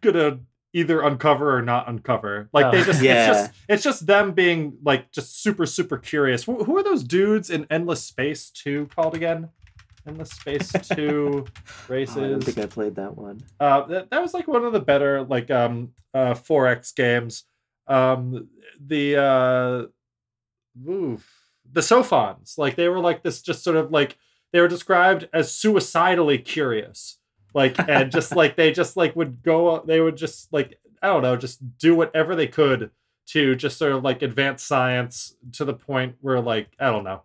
S1: gonna either uncover or not uncover like they
S10: Oh.
S1: just
S9: Yeah.
S1: it's just it's just them being like just super super curious who, who are those dudes in endless space 2 called again endless space 2
S9: oh, I don't think I played that one.
S1: uh that, that was like one of the better like um uh 4x games. Um the uh oof, the sophons. Like they were like this just sort of like they were described as suicidally curious. Like and just like they just like would go they would just like i don't know just do whatever they could to just sort of like advance science to the point where like i don't know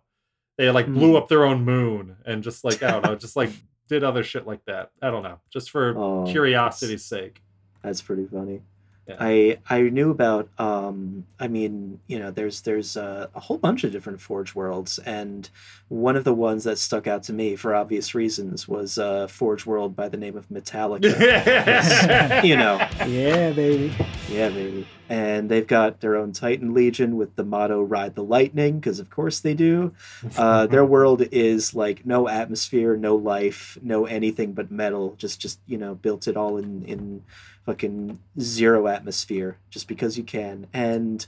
S1: they like blew
S9: Hmm.
S1: up their own moon and just like i don't know just like did other shit like that i don't know just for
S9: Oh,
S1: curiosity's sake
S9: That's pretty funny.
S1: Yeah.
S9: I I knew about um I mean you know there's there's a, a whole bunch of different Forge worlds and one of the ones that stuck out to me for obvious reasons was uh Forge World by the name of Metallica. you know
S10: yeah, baby.
S9: Yeah baby and they've got their own Titan Legion with the motto "Ride the Lightning" because of course they do. Uh, their world is like no atmosphere, no life, no anything but metal. Just just you know built it all in in fucking zero atmosphere just because you can. And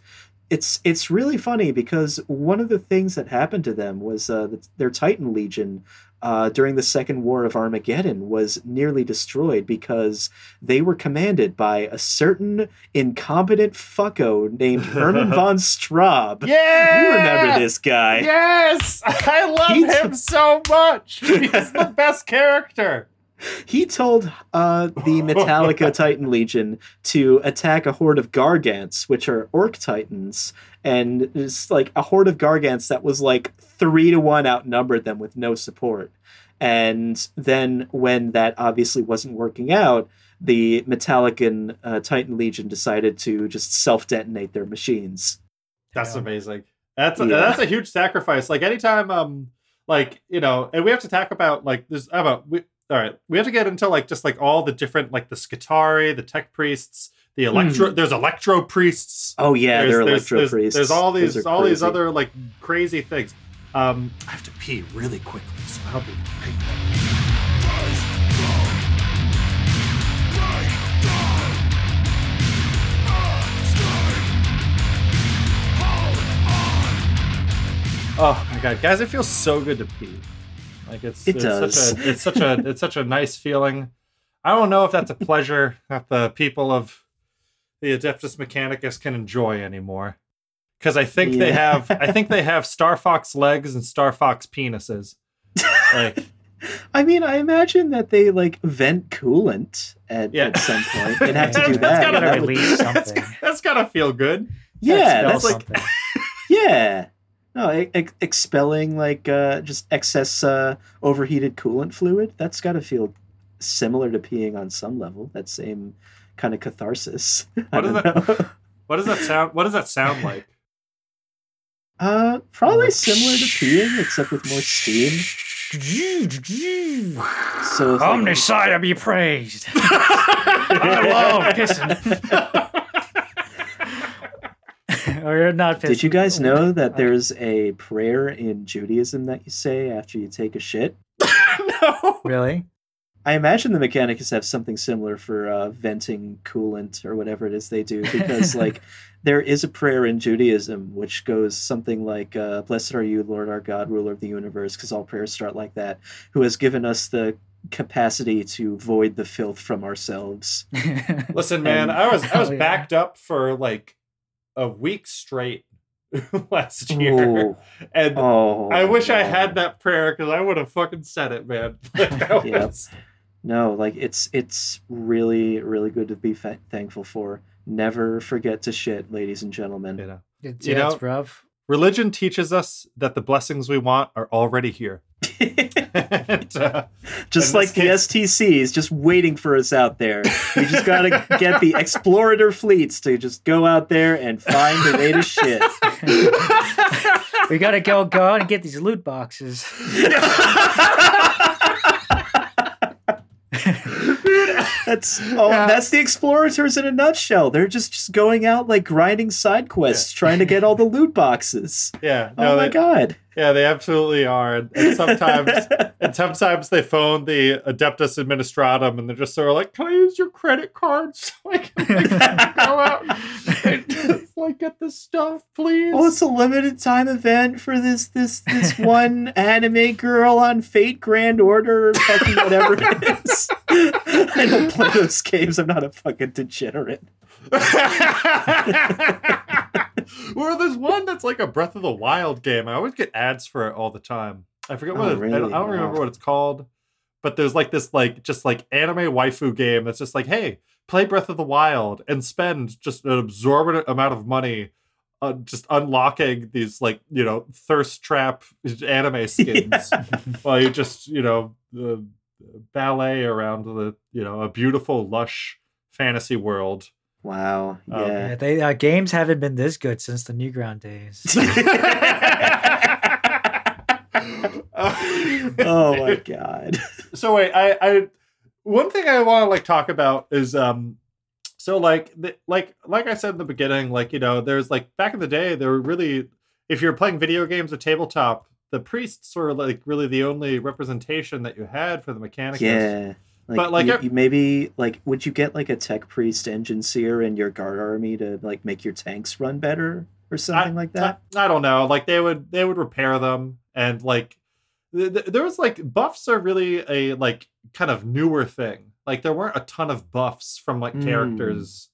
S9: it's it's really funny because one of the things that happened to them was uh, their Titan Legion. Uh, during the Second War of Armageddon, was nearly destroyed because they were commanded by a certain incompetent fucko named Herman von Straub.
S1: yeah
S9: You remember this guy?
S1: Yes, I love
S9: He's-
S1: him so much. He's the best character.
S9: He told uh, the Metallica Titan Legion to attack a horde of Gargants, which are orc titans, and it's like a horde of Gargants that was like three to one outnumbered them with no support. And then, when that obviously wasn't working out, the Metallican uh, Titan Legion decided to just self detonate their machines.
S1: That's
S10: Yeah.
S1: amazing. That's a,
S9: Yeah.
S1: that's a huge sacrifice. Like anytime, um, like you know, and we have to talk about like there's how about we. All right, we have to get into like just like all the different like the Skitarii, the tech priests, the electro. There's electro priests.
S9: Oh yeah,
S1: there's,
S9: they're
S1: there's,
S9: electro
S1: there's,
S9: priests.
S1: There's all these
S9: are
S1: all these other like crazy things. Um, I have to pee really quickly, so I'll be right back. Oh my god, guys! It feels so good to pee. Like it's
S9: It
S1: it's
S9: does.
S1: such a it's such a it's such a nice feeling. I don't know if that's a pleasure that the people of the Adeptus Mechanicus can enjoy anymore. Because I think they have, I think they have Star Fox legs and Star Fox penises. Like,
S9: I mean, I imagine that they like vent coolant at,
S1: Yeah.
S9: at some point. They'd have to do
S1: That's
S9: that.
S1: Gotta,
S9: that would,
S1: that's, that's gotta feel good.
S9: yeah,
S10: Expel
S9: that's like yeah. No, e- ex- expelling like uh, just excess uh, overheated coolant fluid. That's got to feel similar to peeing on some level. That same kind of catharsis. I
S1: What is
S9: don't
S1: that-
S9: know.
S1: What does that sound? What does that sound like?
S9: Uh, probably similar to peeing, except with more steam. So it's like-
S10: Omnissiah be praised. I love pissing. Or not pissing.
S9: Did you guys know that there's a prayer in Judaism that you say after you take a shit?
S1: no.
S10: Really?
S9: I imagine the mechanics have something similar for uh, venting coolant or whatever it is they do, because like there is a prayer in Judaism which goes something like, uh, "Blessed are you, Lord our God, ruler of the universe," because all prayers start like that. Who has given us the capacity to void the filth from ourselves?
S1: Listen, man,
S9: And-
S1: I was I was
S10: Oh, yeah.
S1: backed up for like a week straight last year,
S9: Ooh.
S1: and
S9: Oh,
S1: I wish I had that prayer because I would have fucking said it, man. Like, I
S9: Yep.
S1: was-
S9: No, like it's it's really really good to be fa- thankful for. Never forget to shit, ladies and gentlemen.
S1: you know,
S10: It's,
S1: You
S10: yeah,
S1: know-
S10: it's rough.
S1: Religion teaches us that the blessings we want are already here. and, uh,
S9: just
S1: In
S9: like
S1: this
S9: the STCs, just waiting for us out there. We just gotta get the explorator fleets to just go out there and find the way to shit.
S10: We gotta go go out and get these loot boxes.
S9: That's oh, that's the explorators in a nutshell. They're just, just going out like grinding side quests, trying to get all the loot boxes.
S1: yeah,
S9: oh
S1: no,
S9: my
S1: they,
S9: god!
S1: yeah, they absolutely are. And, and sometimes, and sometimes they phone the Adeptus Administratum, and they're just sort of like, "Can I use your credit card so I can like, go out and like get this stuff, please?"
S9: Oh, it's a limited time event for this this this one anime girl on Fate Grand Order or fucking whatever it is. I don't play those games. I'm not a fucking degenerate.
S1: or there's one that's like a Breath of the Wild game. I always get ads for it all the time. I forget what
S9: Oh,
S1: it- I, don't. I don't remember what it's called, but there's like this like just like anime waifu game that's just like, hey, play Breath of the Wild and spend just an absorbent amount of money. Uh, just unlocking these like you know thirst trap anime skins while you just you know uh, ballet around the you know a beautiful lush fantasy world
S9: Wow. Yeah.
S10: Yeah, they uh, games haven't been this good since the Newground days.
S9: oh my god.
S1: so wait i i one thing i want to like talk about is um so like the, like like i said in the beginning like you know there's like back in the day there were really if you're playing video games or tabletop the priests were like really the only representation that you had for the mechanics.
S9: Yeah. Like,
S1: But, like,
S9: you, you maybe like would you get like a tech priest Enginseer in your guard army to like make your tanks run better or something like that?
S1: I, I don't know. Like they would they would repair them and like th- th- there was like buffs are really a like kind of newer thing. Like there weren't a ton of buffs from like
S9: Mm.
S1: characters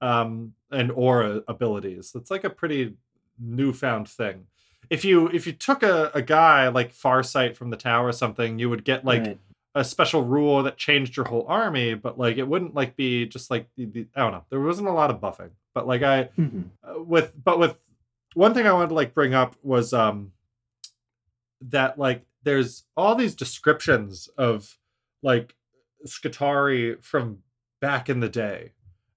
S1: um and aura abilities. It's like a pretty newfound thing. If you if you took a, a guy like Farsight from the Tau or something, you would get like
S9: Right.
S1: a special rule that changed your whole army, but like it wouldn't like be just like the, the, I don't know. There wasn't a lot of buffing, but like I
S9: Mhm.
S1: uh, with but with one thing I wanted to like bring up was um that like there's all these descriptions of like Skitarii from back in the day.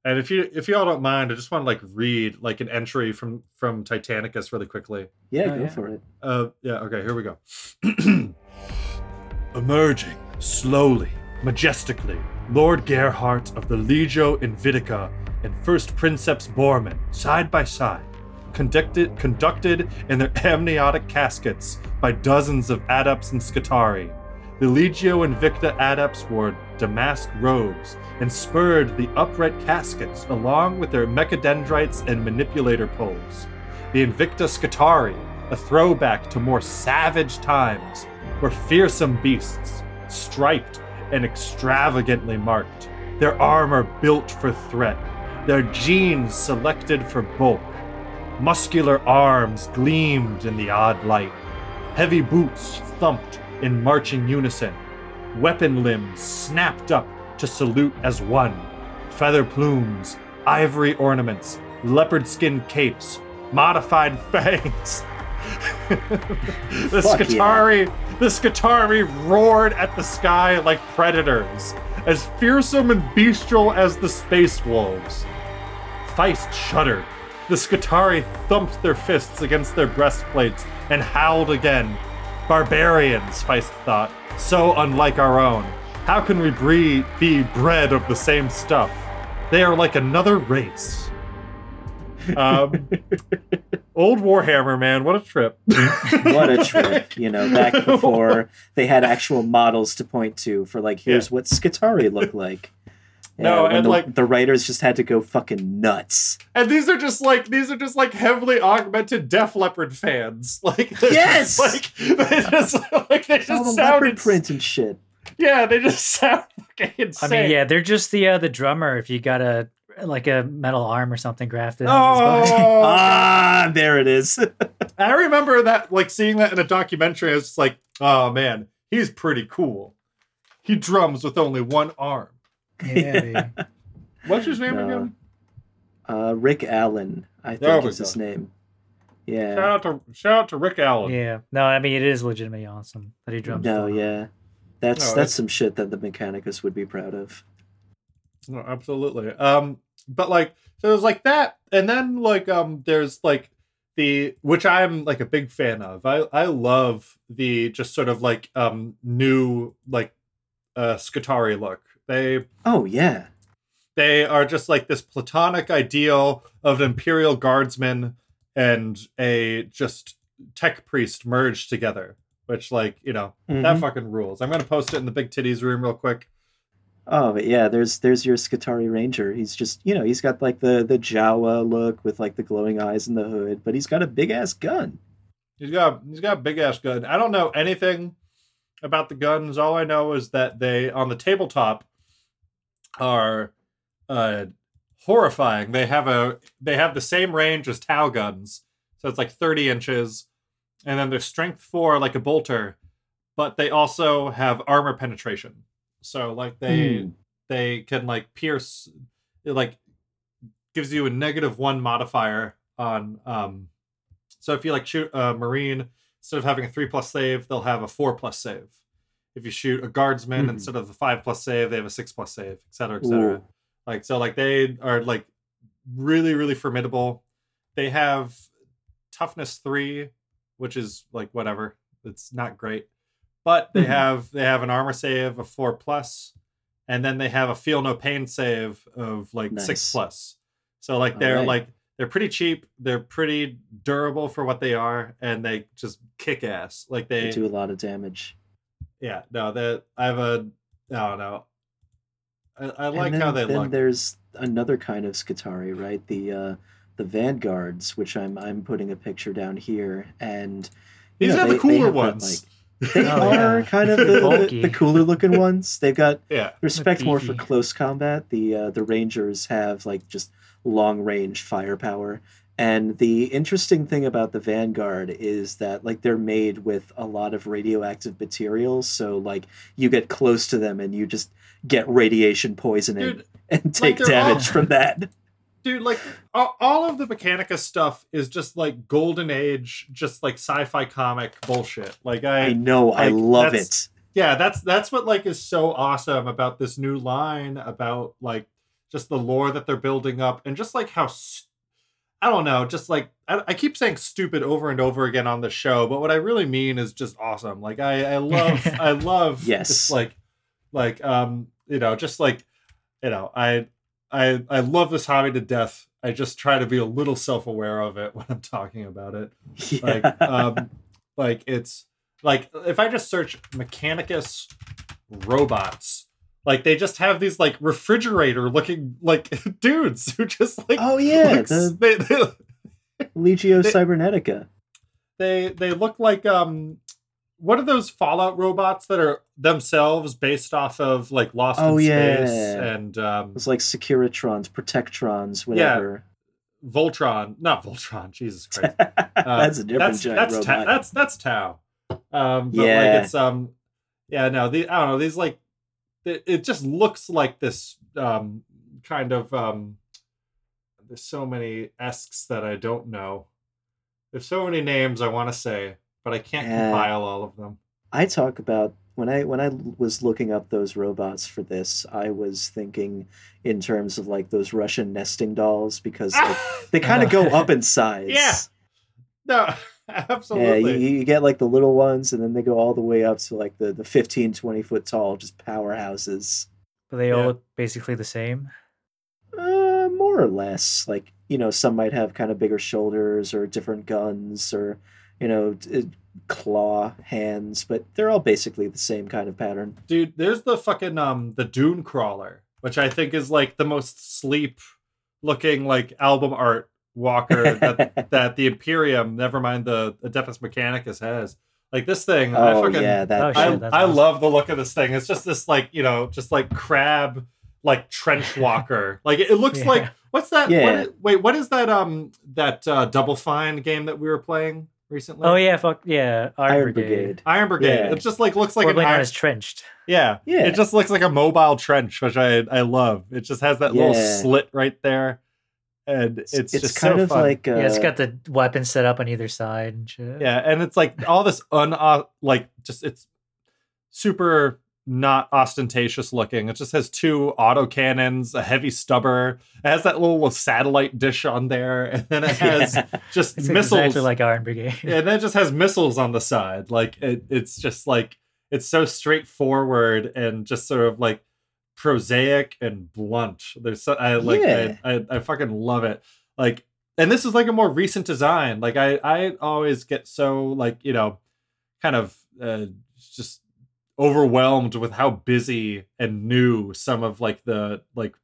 S1: And if you if you all don't mind, I just want to like read like an entry from from Titanicus really quickly.
S9: Yeah,
S10: Oh,
S9: go
S10: yeah.
S9: for it.
S1: Uh, yeah, okay, here we go. Emerging slowly, majestically, Lord Gerhardt of the Legio Invicta and First Princeps Borman, side by side, conducted conducted in their amniotic caskets by dozens of adepts and Skitarii. The Legio Invicta adepts wore damask robes and spurred the upright caskets along with their mechadendrites and manipulator poles. The Invicta Skitarii, a throwback to more savage times, were fearsome beasts, striped and extravagantly marked, their armor built for threat, their genes selected for bulk. Muscular arms gleamed in the odd light. Heavy boots thumped in marching unison. Weapon limbs snapped up to salute as one. Feather plumes, ivory ornaments, leopard skin capes, modified fangs. the
S9: Fuck yeah.
S1: Skitarii roared at the sky like predators, as fearsome and bestial as the space wolves. Feist shuddered. The Skitarii thumped their fists against their breastplates and howled again. Barbarians, Feist thought, so unlike our own. How can we bre- be bred of the same stuff? They are like another race. Um, old Warhammer, man, what a trip.
S9: what a trip, you know, back before they had actual models to point to for like, here's what Skitarii look like.
S1: No,
S9: when
S1: and,
S9: the,
S1: like-
S9: the writers just had to go fucking nuts.
S1: And these are just like these are just like heavily augmented Def Leppard fans. Like they're
S9: Yes!
S1: just, like they just like they
S9: All
S1: just
S9: the leopard
S1: sounded
S9: print and shit.
S1: Yeah, they just sound fucking insane.
S10: I mean, yeah, they're just the uh, the drummer. If you got a like a metal arm or something grafted. on his body.
S1: Oh,
S9: Ah, there it is.
S1: I remember that, like seeing that in a documentary. I was just like, oh man, he's pretty cool. He drums with only one arm.
S10: yeah.
S1: What's his name
S9: No.
S1: again?
S9: Uh, Rick Allen, I think
S1: we
S9: is his name. Yeah.
S1: Shout out to shout out to Rick Allen.
S10: yeah. No, I mean it is legitimately awesome that he drums.
S9: No,
S10: with one arm.
S9: yeah. That's
S1: No,
S9: that's
S1: it's-
S9: some shit that the Mechanicus would be proud of.
S1: No, absolutely. Um, but like, so there's like that, and then like, um, there's like the which I'm like a big fan of. I I love the just sort of like um new like uh Skitarii look. They
S9: Oh yeah.
S1: they are just like this platonic ideal of an imperial guardsman and a just tech priest merged together which like you know that
S9: Mhm.
S1: fucking rules i'm gonna post it in the big titties room real quick
S9: Oh, but yeah, there's there's your Skitarii Ranger. He's just you know he's got like the the Jawa look with like the glowing eyes and the hood, but he's got a big ass gun.
S1: he's got he's got a big ass gun i don't know anything about the guns all i know is that they on the tabletop are uh horrifying. They have a they have the same range as tau guns so it's like 30 inches and then they're strength 4 like a bolter but they also have armor penetration. So like they
S9: Hmm.
S1: they can like pierce it like gives you a negative one modifier on um so if you like shoot a marine instead of having a three plus save they'll have a four plus save if you shoot a guardsman
S9: Hmm.
S1: instead of a five plus save they have a six plus save et cetera et cetera
S9: Ooh.
S1: like so like they are like really really formidable they have toughness three which is like whatever it's not great but they
S9: Mhm.
S1: have they have an armor save of four plus and then they have a feel no pain save of like six plus so like they're
S9: Alright.
S1: like they're pretty cheap they're pretty durable for what they are and they just kick ass like
S9: They
S1: they
S9: do a lot of damage.
S1: Yeah no that i have a i don't know i, I like
S9: then,
S1: how they
S9: then
S1: look
S9: there's another kind of Skitarii, right? The uh, the Vanguards, which I'm I'm putting a picture down here, and
S1: these
S9: know,
S1: are
S9: they-
S1: the cooler
S9: have that,
S1: ones
S9: like- they
S10: Oh,
S9: are
S10: yeah.
S9: kind of the, the, the cooler looking ones. They've got
S1: yeah
S9: respect more for close combat. The uh, the Rangers have like just long range firepower. And the interesting thing about the Vanguard is that like they're made with a lot of radioactive materials, so like you get close to them and you just get radiation poisoning
S1: Dude,
S9: and take
S1: all-
S9: damage from that.
S1: dude like all, all of the mechanica stuff is just like golden age just like sci-fi comic bullshit like i,
S9: I know, I love it.
S1: yeah that's that's what like is so awesome about this new line about like just the lore that they're building up and just like how s- i don't know just like I, I keep saying stupid over and over again on the show but what i really mean is just awesome like i i love i love
S9: Yes.
S1: just like like um you know just like you know i i i love this hobby to death i just try to be a little self-aware of it when i'm talking about it
S9: Yeah.
S1: like um like it's like if i just search mechanicus robots like they just have these like refrigerator looking like dudes who just like
S9: oh yeah,
S1: looks-
S9: the
S1: they, they
S9: Legio
S1: they-
S9: Cybernetica.
S1: they they look like um what are those Fallout robots that are themselves based off of like Lost
S9: Oh,
S1: in
S9: yeah.
S1: Space and um,
S9: It's like Securitrons, Protectrons, whatever. Yeah.
S1: Voltron? Not Voltron. Jesus Christ. Uh,
S9: That's a different
S1: that's,
S9: giant
S1: that's
S9: robot.
S1: Ta- that's that's Tau. Um, but
S9: Yeah.
S1: like it's um, yeah, no, the I don't know these like it, it just looks like this um kind of um. There's so many esques that I don't know. There's so many names I want to say, but I can't
S9: Yeah.
S1: compile all of them.
S9: I talk about when I when I was looking up those robots for this, I was thinking in terms of like those Russian nesting dolls because like, they kind of go up in size.
S1: Yeah. No,
S9: Yeah,
S1: absolutely.
S9: you, you get like the little ones and then they go all the way up to like the, the 15, 20 foot tall, just powerhouses.
S11: But they all look basically the same.
S9: Uh, more or less. Like, you know, some might have kind of bigger shoulders or different guns or, you know, t- claw hands, but they're all basically the same kind of pattern.
S1: Dude, there's the fucking um the Dune crawler, which I think is like the most sleep looking like album art walker that that the Imperium, never mind the Adeptus Mechanicus has. Like this thing, I
S9: Oh,
S1: fucking
S9: yeah, that.
S11: Oh,
S1: I,
S11: shit, that's
S1: I
S11: awesome.
S1: love the look of this thing. It's just this like, you know, just like crab like trench walker. like it, it looks
S11: Yeah.
S1: like what's that?
S9: Yeah.
S1: What is, wait, what is that um that uh double fine game that we were playing recently?
S11: Oh yeah, fuck yeah, Iron,
S9: Iron
S11: Brigade.
S9: Brigade.
S1: Iron Brigade.
S9: Yeah.
S1: It just like looks like
S11: Formerly
S1: an iron,
S11: is trenched.
S1: yeah,
S9: Yeah.
S1: It just looks like a mobile trench, which I I love. It just has that little slit right there, and it's,
S9: It's,
S1: just
S9: kind
S1: so
S9: of
S1: fun.
S9: like. Uh,
S11: yeah, it's got the weapons set up on either side and shit.
S1: yeah, and it's like all this un uh, like just it's super not ostentatious looking. It just has two auto cannons, a heavy stubber. It has that little satellite dish on there, and then it has
S9: Yeah.
S1: just
S11: It's
S1: missiles.
S11: exactly like Iron Brigade.
S1: And then it just has missiles on the side. Like it, it's just like it's so straightforward and just sort of like prosaic and blunt. There's so I like
S9: Yeah.
S1: I, I I fucking love it. Like and this is like a more recent design. Like I I always get so like, you know, kind of uh just overwhelmed with how busy and new some of like the like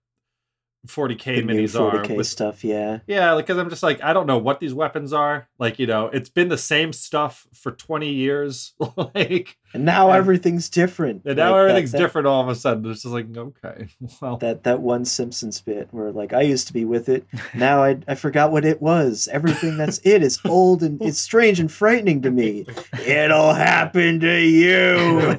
S1: 40k
S9: the
S1: minis are
S9: 40k
S1: with
S9: stuff, yeah.
S1: yeah, because I'm just like, I don't know what these weapons are. Like, you know, it's been the same stuff for 20 years. like,
S9: And now
S1: And-
S9: everything's different.
S1: and now
S9: Like, that-
S1: everything's
S9: that-
S1: different all of a sudden. It's just like, okay, well,
S9: That that one Simpsons bit where like I used to be with it, now I I forgot what it was. Everything that's it is old and it's strange and frightening to me. It'll happen to you.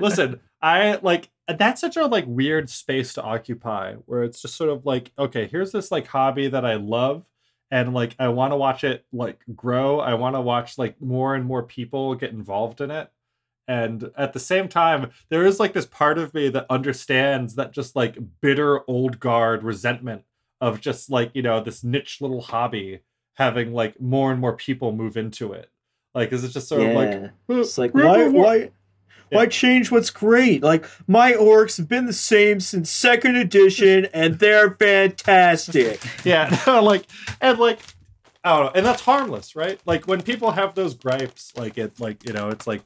S1: listen, I like, that's such a like weird space to occupy where it's just sort of like, okay, here's this like hobby that I love. And like, I want to watch it like grow. I want to watch like more and more people get involved in it. And at the same time, there is like this part of me that understands that just like bitter old guard resentment of just like, you know, this niche little hobby having like more and more people move into it. Like, is it just sort of like, "Uh,
S9: It's like why why why change what's great? Like my orcs have been the same since second edition and they're fantastic.
S1: yeah like and like i don't know and that's harmless right like when people have those gripes like it like you know it's like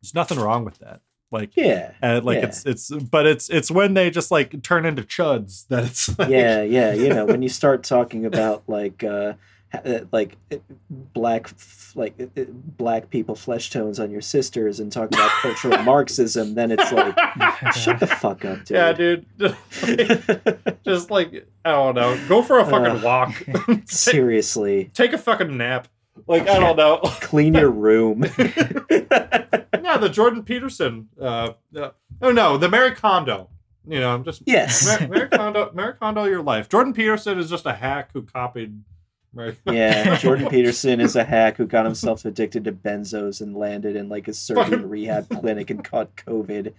S1: there's nothing wrong with that like
S9: Yeah.
S1: and like
S9: yeah.
S1: it's it's but it's it's when they just like turn into chuds that it's like,
S9: yeah, yeah, you know, when you start talking about like uh uh, like uh, black like uh, uh, black people flesh tones on your sisters and talking about cultural marxism then it's like shut the fuck up dude.
S1: Yeah dude. Just like i don't know. Go for a fucking
S9: Uh,
S1: walk.
S9: Seriously.
S1: Take a fucking nap. Like i don't know.
S9: Clean your room.
S1: Yeah the jordan peterson uh, uh oh no the marie kondo. You know i'm just
S9: yes.
S1: Mar- Marie Kondo, Marie Kondo, your life. Jordan Peterson is just a hack who copied. Marie.
S9: yeah jordan peterson is a hack who got himself addicted to benzos and landed in like a surgeon
S1: Fucking-
S9: rehab clinic and caught covid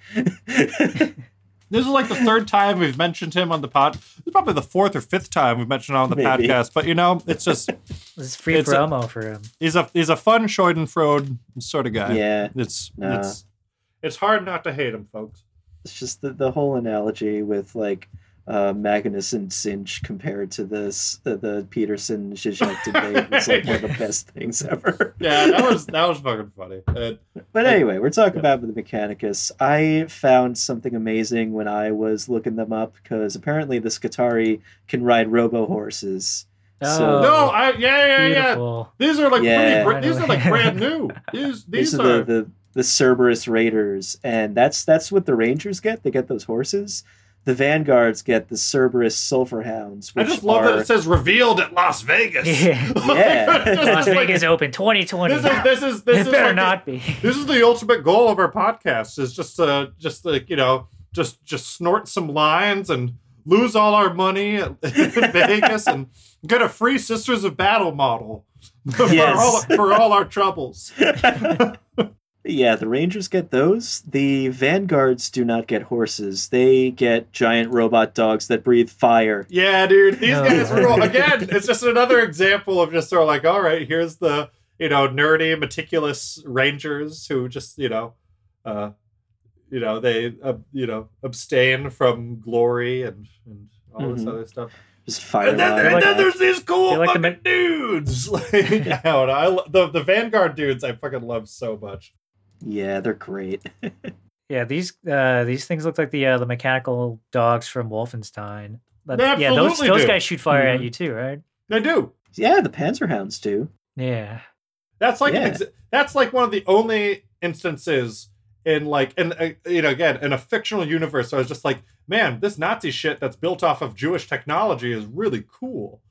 S1: This is like the third time we've mentioned him on the pod. It's probably the fourth or fifth time we've mentioned him on the
S9: Maybe.
S1: podcast. But you know, it's just
S11: it's free
S1: It's a-
S11: promo for him.
S1: he's a he's a fun Schadenfreude sort of guy.
S9: yeah
S1: It's
S9: Nah.
S1: it's it's hard not to hate him, folks.
S9: it's just the, the whole analogy with like uh, Magnus and Cinch compared to this the, the Peterson Zizek debate was like one of the best things ever.
S1: Yeah, that was that was fucking funny. And
S9: But anyway, we're talking
S1: Yeah.
S9: about the Mechanicus. I found something amazing when I was looking them up because apparently the Skitarii can ride robo horses. So-
S11: Oh,
S1: no, I yeah yeah yeah. These are like
S9: Yeah.
S1: pretty. These are like brand new. These
S9: These
S1: these
S9: are
S1: are
S9: the, the the Serberys Raiders, and that's that's what the Rangers get. They get those horses. The Vanguards get the Serberys Sulphur Hounds.
S1: I just love
S9: are,
S1: that it says revealed at Las Vegas.
S11: Yeah.
S9: Yeah.
S1: Just
S11: Las
S1: like-
S11: Vegas Open 2020.
S1: This is this is this
S11: it
S1: is
S11: better
S1: like the-
S11: not be.
S1: this is the ultimate goal of our podcast is just uh just like you know just just snort some lines and lose all our money in Vegas and get a free Sisters of Battle model for,
S9: Yes.
S1: all, for all our troubles.
S9: Yeah, the Rangers get those. The Vanguards do not get horses. They get giant robot dogs that breathe fire.
S1: Yeah, dude, these
S11: No.
S1: guys were all, again. It's just another example of just sort of like, all right, here's the you know nerdy, meticulous Rangers who just you know, uh, you know they uh, you know abstain from glory and and all this
S9: Mhm.
S1: other stuff.
S9: Just fire.
S1: And then, and
S11: like-
S1: then there's these cool
S11: They're like the
S1: fucking dudes. Like, I don't know. I lo- the the Vanguard dudes I fucking love so much.
S9: Yeah, they're great.
S11: Yeah, these uh, these things look like the uh, the mechanical dogs from Wolfenstein. But,
S1: They
S11: yeah, those
S1: absolutely
S11: those
S1: do.
S11: guys shoot fire at
S9: Mhm.
S11: you too, right?
S1: They do.
S9: yeah, the Panzerhounds do.
S11: Yeah.
S1: That's like
S9: Yeah.
S1: ex- that's like one of the only instances in like in uh, you know again in a fictional universe. I was just like, man, this Nazi shit that's built off of Jewish technology is really cool.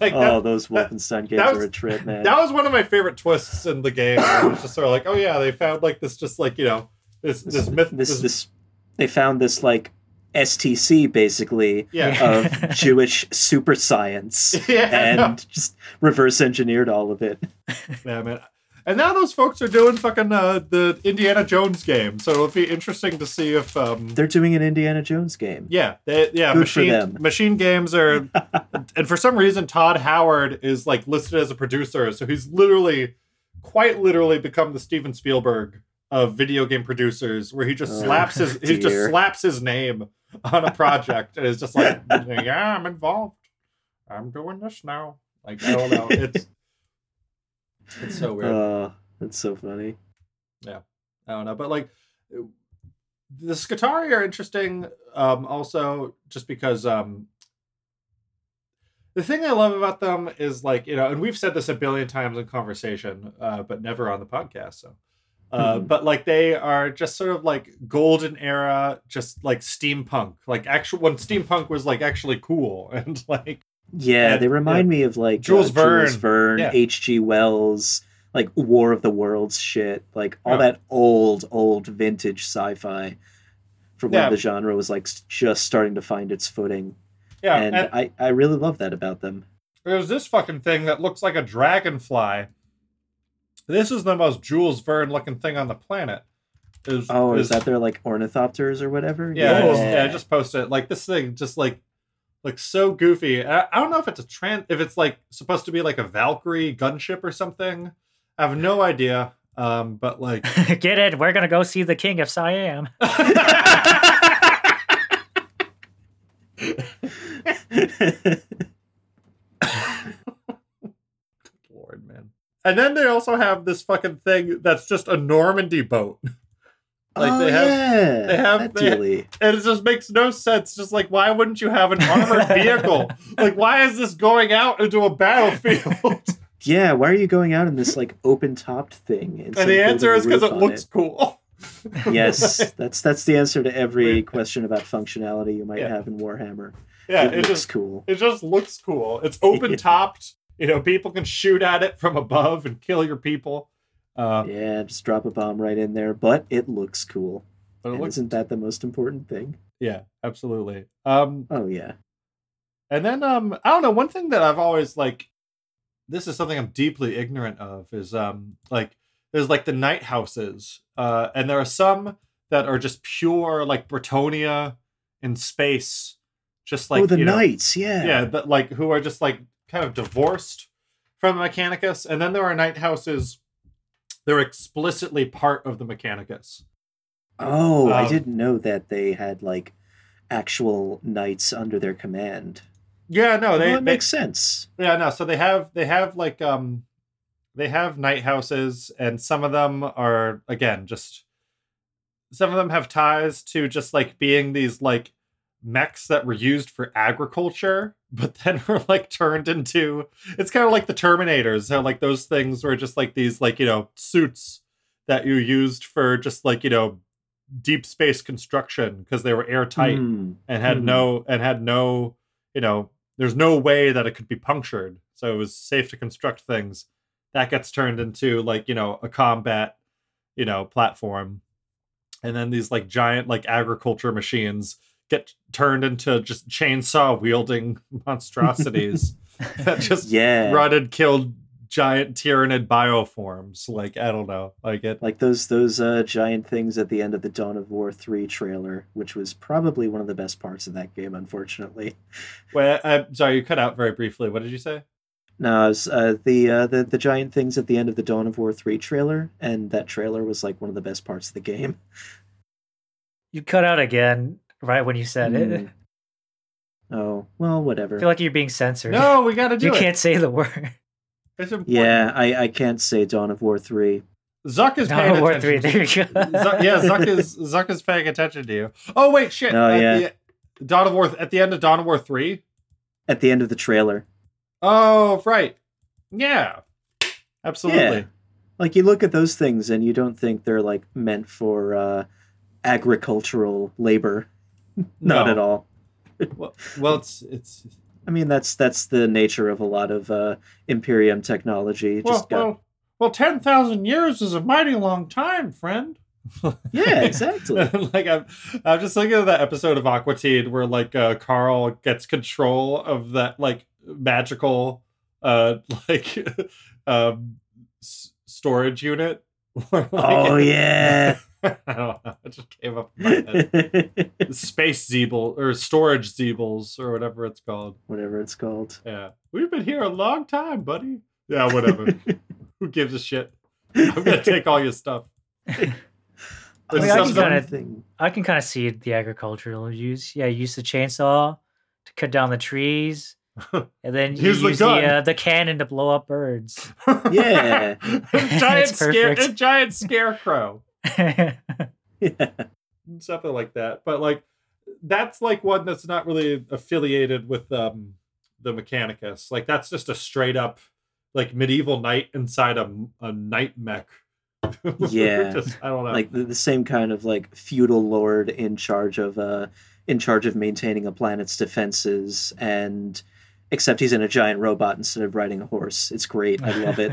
S1: Like,
S9: oh,
S1: that-
S9: those Wolfenstein games
S1: that
S9: are a trip, man.
S1: That was one of my favorite twists in the game. It was just sort of like, oh yeah, they found like this, just like you know, this this myth,
S9: this,
S1: this,
S9: this, they found this like STC basically
S1: yeah,
S9: of Jewish super science
S1: yeah, I know.
S9: and just reverse engineered all of it.
S1: yeah, man. And now those folks are doing fucking uh, the Indiana Jones game, so it'll be interesting to see if um,
S9: They're doing an Indiana Jones game.
S1: Yeah, they, yeah.
S9: Good
S1: machine machine games are, and for some reason, Todd Howard is like listed as a producer, so he's literally, quite literally, become the Steven Spielberg of video game producers, where he just
S9: Oh,
S1: slaps his he just slaps his name on a project and is just like, yeah, I'm involved. I'm doing this now. Like I don't know, it's it's so weird.
S9: Oh, that's so funny.
S1: Yeah, I don't know, but like the Skitarii are interesting. Um, also, just because um, the thing I love about them is like you know, and we've said this a billion times in conversation, uh, but never on the podcast. So, uh,
S9: Mhm.
S1: but like they are just sort of like golden era, just like steampunk, like actual when steampunk was like actually cool and like
S9: Yeah,
S1: And-
S9: they remind me of like
S1: Jules
S9: uh,
S1: Verne.
S9: Jules Verne,
S1: Yeah.
S9: H.G. Wells, like War of the Worlds shit, like all
S1: Yeah.
S9: that old, old vintage sci-fi from when
S1: Yeah.
S9: the genre was like just starting to find its footing.
S1: yeah,
S9: and,
S1: and,
S9: I, I really love that about them.
S1: there's this fucking thing that looks like a dragonfly. This is the most Jules Verne looking thing on the planet. Is,
S9: Oh, is that their like ornithopters or whatever?
S1: Yeah, I just, yeah, I just posted it. Like this thing, just like, like so goofy. I, I don't know if it's a trans, if it's like supposed to be like a Valkyrie gunship or something. I have no idea. Um, but like,
S11: Get it? We're gonna go see the king of Siam.
S1: Lord, man. And then they also have this fucking thing that's just a Normandy boat, Like,
S9: oh,
S1: they have-
S9: yeah,
S1: they have- they- and it just makes no sense. Just like, why wouldn't you have an armored vehicle? like, why is this going out into a battlefield?
S9: Yeah, why are you going out in this like open topped thing?
S1: and the answer is because it looks cool.
S9: yes, that's that's the answer to every question about functionality you might
S1: Yeah.
S9: have in Warhammer.
S1: yeah,
S9: it,
S1: it
S9: looks
S1: just
S9: cool.
S1: It just looks cool. It's open-topped. You know, people can shoot at it from above and kill your people. Uh,
S9: Yeah, just drop a bomb right in there, but it looks cool.
S1: but looks,
S9: isn't that the most important thing?
S1: yeah, absolutely. Um,
S9: Oh yeah.
S1: and then um, I don't know. One thing that I've always like, this is something I'm deeply ignorant of, is um, like there's like the knight houses, uh, and there are some that are just pure like Bretonnia in space, just like
S9: oh, the
S1: you know,
S9: knights, yeah.
S1: yeah, that like who are just like kind of divorced from the Mechanicus, and then there are knight houses. They're explicitly part of the Mechanicus.
S9: Oh, I
S1: Um,
S9: didn't know that they had like actual knights under their command.
S1: Yeah, no, they,
S9: well,
S1: they
S9: makes sense.
S1: yeah no. So they have they have like um they have knight houses, and some of them are again just some of them have ties to just like being these like mechs that were used for agriculture but then were like turned into it's kind of like the terminators how like those things were just like these like you know suits that you used for just like you know deep space construction because they were airtight
S9: Hmm.
S1: and had
S9: Hmm.
S1: no and had no you know there's no way that it could be punctured so it was safe to construct things that gets turned into like you know a combat you know platform and then these like giant like agriculture machines get turned into just chainsaw wielding monstrosities that just
S9: Yeah.
S1: run and kill giant tyranid bioforms like i don't know like it
S9: Like those those uh, giant things at the end of the Dawn of War three trailer, which was probably one of the best parts of that game. Unfortunately,
S1: well i'm sorry you cut out very briefly what did you say
S9: no, it was, uh, the uh, the the giant things at the end of the Dawn of War three trailer, and that trailer was like one of the best parts of the game.
S11: You cut out again right when you said it.
S9: Mm. Oh well, whatever.
S11: I feel like you're being censored.
S1: no we gotta do
S11: you
S1: it You
S11: can't say the word.
S1: it's important.
S9: yeah, I I can't say Dawn of War three.
S1: Zuck is
S11: No,
S1: paying
S11: War
S1: attention.
S11: three. There you go.
S1: Zuck, yeah, Zuck is Zuck is paying attention to you. Oh wait, shit.
S9: Oh,
S1: At
S9: yeah.
S1: the- Dawn of War at the end of Dawn of War three.
S9: At the end of the trailer,
S1: Oh right, yeah, absolutely.
S9: Yeah. like you look at those things and you don't think they're like meant for uh, agricultural labor. Not
S1: No.
S9: at all.
S1: Well, well, it's it's
S9: I mean, that's that's the nature of a lot of uh, Imperium technology.
S1: Well,
S9: Just got
S1: well, well, ten thousand years is a mighty long time, friend.
S9: yeah, exactly.
S1: like I'm, I'm just thinking of that episode of Aqua Teen where like uh, Carl gets control of that like magical uh like um s- storage unit. Where, like,
S9: oh yeah.
S1: I don't know. It just came up in my head. Space Zeeble or storage Zeebles or whatever it's called.
S9: Whatever it's called.
S1: Yeah. We've been here a long time, buddy. Yeah, whatever. Who gives a shit? I'm gonna take all your stuff.
S11: I mean, I can kinda-
S9: Thing.
S11: I can kind of see the agricultural use. Yeah, use the chainsaw to cut down the trees, and then you
S1: Use the
S11: use the uh, the cannon to blow up birds.
S9: Yeah.
S1: giant scare, a giant scarecrow,
S9: Yeah.
S1: something like that. But like, that's like one that's not really affiliated with um the Mechanicus. Like that's just a straight up like medieval knight inside a a knight mech.
S9: Yeah.
S1: just, I don't know.
S9: Like the, the same kind of like feudal lord in charge of uh in charge of maintaining a planet's defenses and except he's in a giant robot instead of riding a horse. It's great. I love it.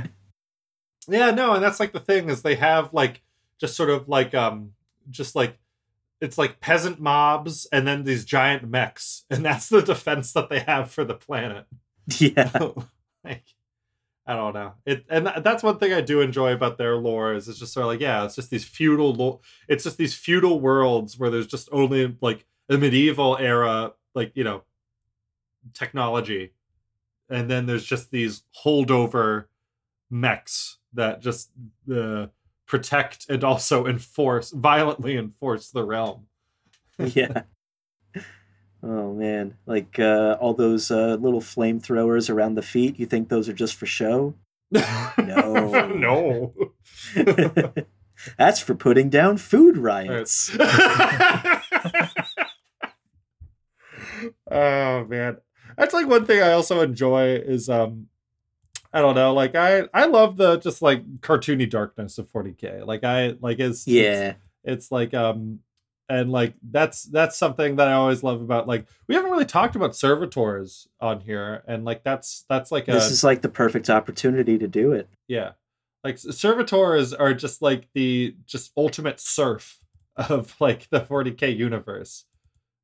S1: Yeah, no, and that's like the thing is they have like just sort of like um just like it's like peasant mobs and then these giant mechs, and that's the defense that they have for the planet.
S9: yeah.
S1: like I don't know. It and that's one thing I do enjoy about their lore is it's just sort of like yeah, it's just these feudal lo- it's just these feudal worlds where there's just only like a medieval era like, you know, technology. And then there's just these holdover mechs that just uh, protect and also enforce violently enforce the realm.
S9: yeah. Oh man, like uh, all those uh, little flamethrowers around the feet. You think those are just for show? No.
S1: no.
S9: That's for putting down food riots.
S1: oh man that's like one thing i also enjoy is um i don't know like i i love the just like cartoony darkness of 40k like i like it's it's-
S9: Yeah,
S1: it's, like um and like that's that's something that i always love about like we haven't really talked about servitors on here and like that's that's like a
S9: this is like the perfect opportunity to do it.
S1: yeah like servitors are just like the just ultimate serf of like the 40k universe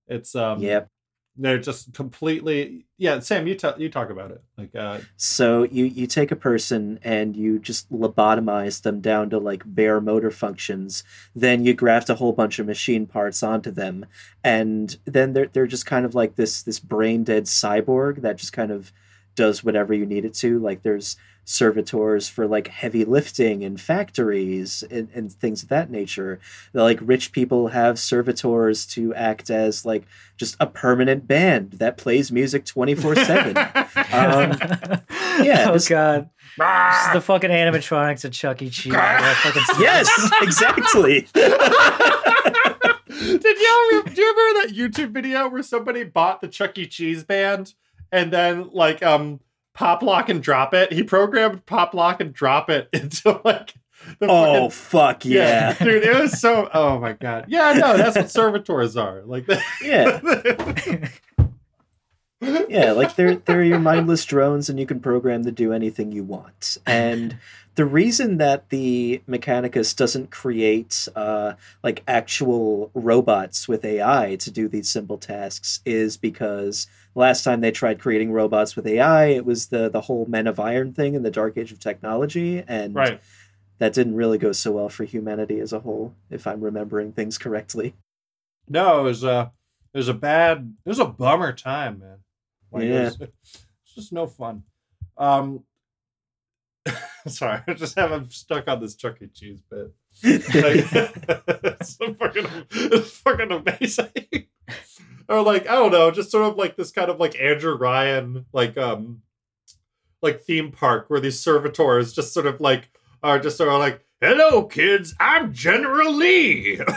S1: it's um
S9: Yep.
S1: They're just completely yeah sam you tell you talk about it like uh
S9: So you you take a person and you just lobotomize them down to like bare motor functions. Then you graft a whole bunch of machine parts onto them, and then they're they're just kind of like this this brain dead cyborg that just kind of does whatever you need it to. Like there's servitors for like heavy lifting in factories and, and things of that nature. Like rich people have servitors to act as like just a permanent band that plays music twenty four seven. Um, yeah,
S11: oh
S9: this-
S11: god. This is the fucking animatronics at Chuck E. Cheese.
S9: Yes, exactly.
S1: did y'all do you remember that youtube video where somebody bought the chuck e cheese band and then like um pop lock and drop it. He programmed pop lock and drop it into like the
S9: Oh
S1: fucking-
S9: fuck yeah.
S1: dude, it was so. Oh my god, yeah, no, that's what servitors are like.
S9: Yeah. yeah, like they're they're your mindless drones and you can program to do anything you want. And the reason that the Mechanicus doesn't create uh, like actual robots with AI to do these simple tasks is because last time they tried creating robots with AI, it was the the whole Men of Iron thing in the Dark Age of technology, and
S1: right.
S9: that didn't really go so well for humanity as a whole, if I'm remembering things correctly.
S1: No, it was a it was a bad it was a bummer time, man. Like,
S9: Yeah.
S1: it it's just no fun. Um sorry, I just have I'm stuck on this Chuck E. Cheese bit. Like, it's fucking it's fucking amazing. or like, I don't know, just sort of like this kind of like Andrew Ryan like um like theme park where these servitors just sort of like are just sort of like Hello, kids. I'm General Lee.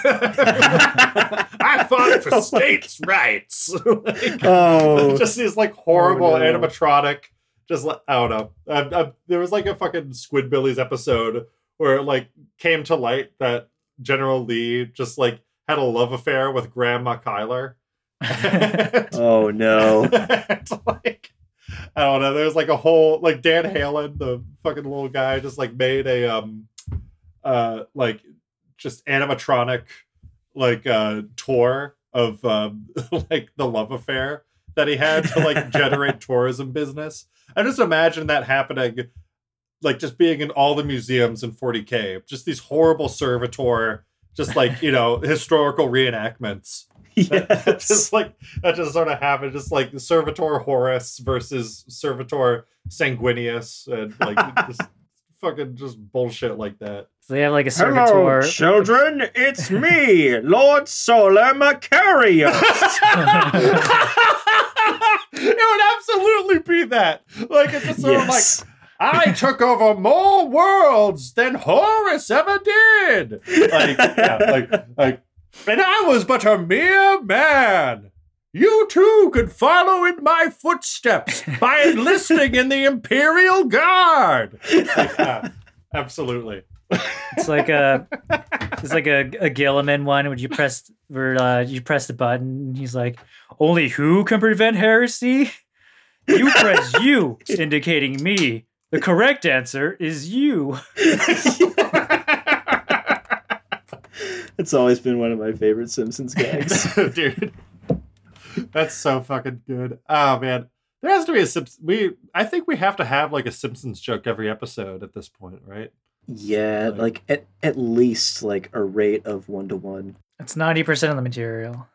S1: I fought for states' rights. Like,
S9: Oh.
S1: just these like horrible
S9: Oh, no.
S1: animatronic. Just like I don't know. I, I, there was like a fucking Squidbillies episode where it like came to light that General Lee just like had a love affair with Grandma Cuyler.
S9: Oh no.
S1: It's like I don't know. There's like a whole like Dan Halen, the fucking little guy, just like made a um uh like just animatronic like uh tour of um like the love affair that he had to like generate tourism business. I just imagine that happening like just being in all the museums in 40k, just these horrible servitor, just like you know historical reenactments that, that
S9: Yes.
S1: just like that just sort of happened just like servitor horus versus servitor sanguinius and like just fucking just bullshit like that
S11: So they have like a servitor.
S9: Hello, children. It's me, Lord Solar Macarius.
S1: it would absolutely be that like it's just sort
S9: yes.
S1: of like i took over more worlds than horus ever did like yeah like like and i was but a mere man you too could follow in my footsteps by enlisting in the imperial guard yeah, absolutely
S11: It's like a it's like a, a Guilliman one. Would you press where uh, you press the button? and He's like, only who can prevent heresy? You press you, indicating me. The correct answer is you.
S9: It's always been one of my favorite Simpsons gags.
S1: dude. That's so fucking good. Oh man, there has to be a Simps- we. I think we have to have like a Simpsons joke every episode at this point, right?
S9: yeah,
S1: Like-
S9: like at at least like a rate of one to one.
S11: It's ninety percent of the material.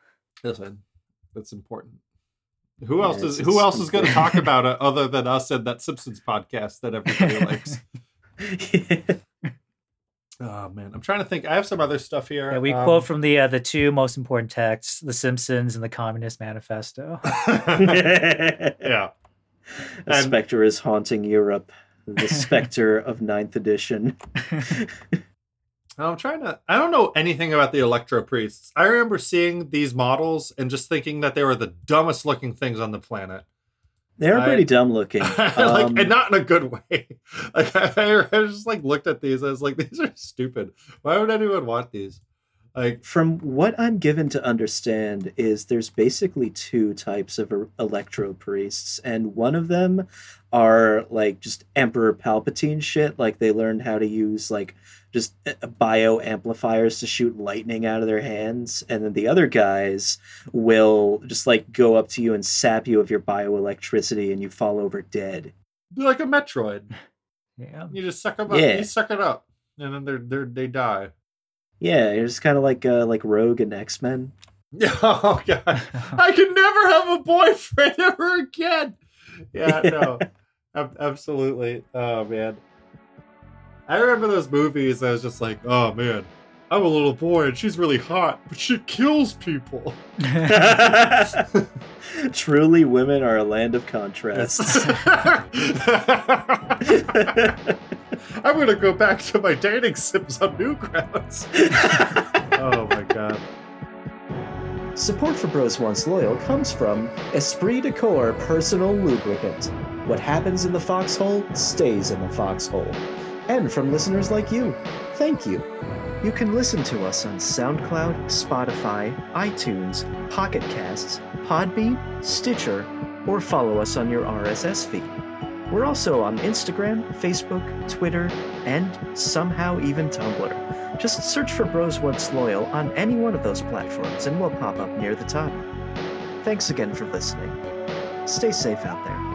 S1: Listen, that's important. Who
S9: Yeah,
S1: else is Who else is going to talk about it other than us and that Simpsons podcast that everybody likes? Oh man, I'm trying to think. I have some other stuff here.
S11: Yeah, we
S1: Um,
S11: quote from the uh, the two most important texts: The Simpsons and the Communist Manifesto.
S1: yeah.
S9: A
S1: And-
S9: specter is haunting Europe. The specter of ninth edition.
S1: I'm trying to. I don't know anything about the Electro Priests. I remember seeing these models and just thinking that they were the dumbest looking things on the planet.
S9: They're
S1: I-
S9: pretty dumb looking.
S1: like,
S9: Um,
S1: and not in a good way. Like I, I just like looked at these. I was like, these are stupid. Why would anyone want these? Like,
S9: From what I'm given to understand, is there's basically two types of er- electro priests, and one of them are like just Emperor Palpatine shit. Like they learned how to use like just uh, bio amplifiers to shoot lightning out of their hands, and then the other guys will just like go up to you and sap you of your bioelectricity, and you fall over dead.
S1: like a Metroid.
S11: Yeah.
S1: You just suck them up.
S9: Yeah.
S1: You suck it up, and then they're they're they die.
S9: Yeah, you're just kind of like uh, like Rogue and X Men.
S1: Oh god, I can never have a boyfriend ever again. Yeah, no, absolutely. Oh man, I remember those movies. I was just like, oh man, I'm a little boy and she's really hot, but she kills people.
S9: Truly, women are a land of contrasts.
S1: I'm gonna go back to my dating sims on Newgrounds. oh my god.
S9: Support for Bros Once Loyal comes from Esprit de Corps Personal Lubricant. What happens in the foxhole stays in the foxhole. And from listeners like you. Thank you. You can listen to us on SoundCloud, Spotify, iTunes, Pocket Casts, Podbean, Stitcher, or follow us on your RSS feed. We're also on Instagram, Facebook, Twitter, and somehow even Tumblr. Just search for Bros Once Loyal on any one of those platforms and we'll pop up near the top. Thanks again for listening. Stay safe out there.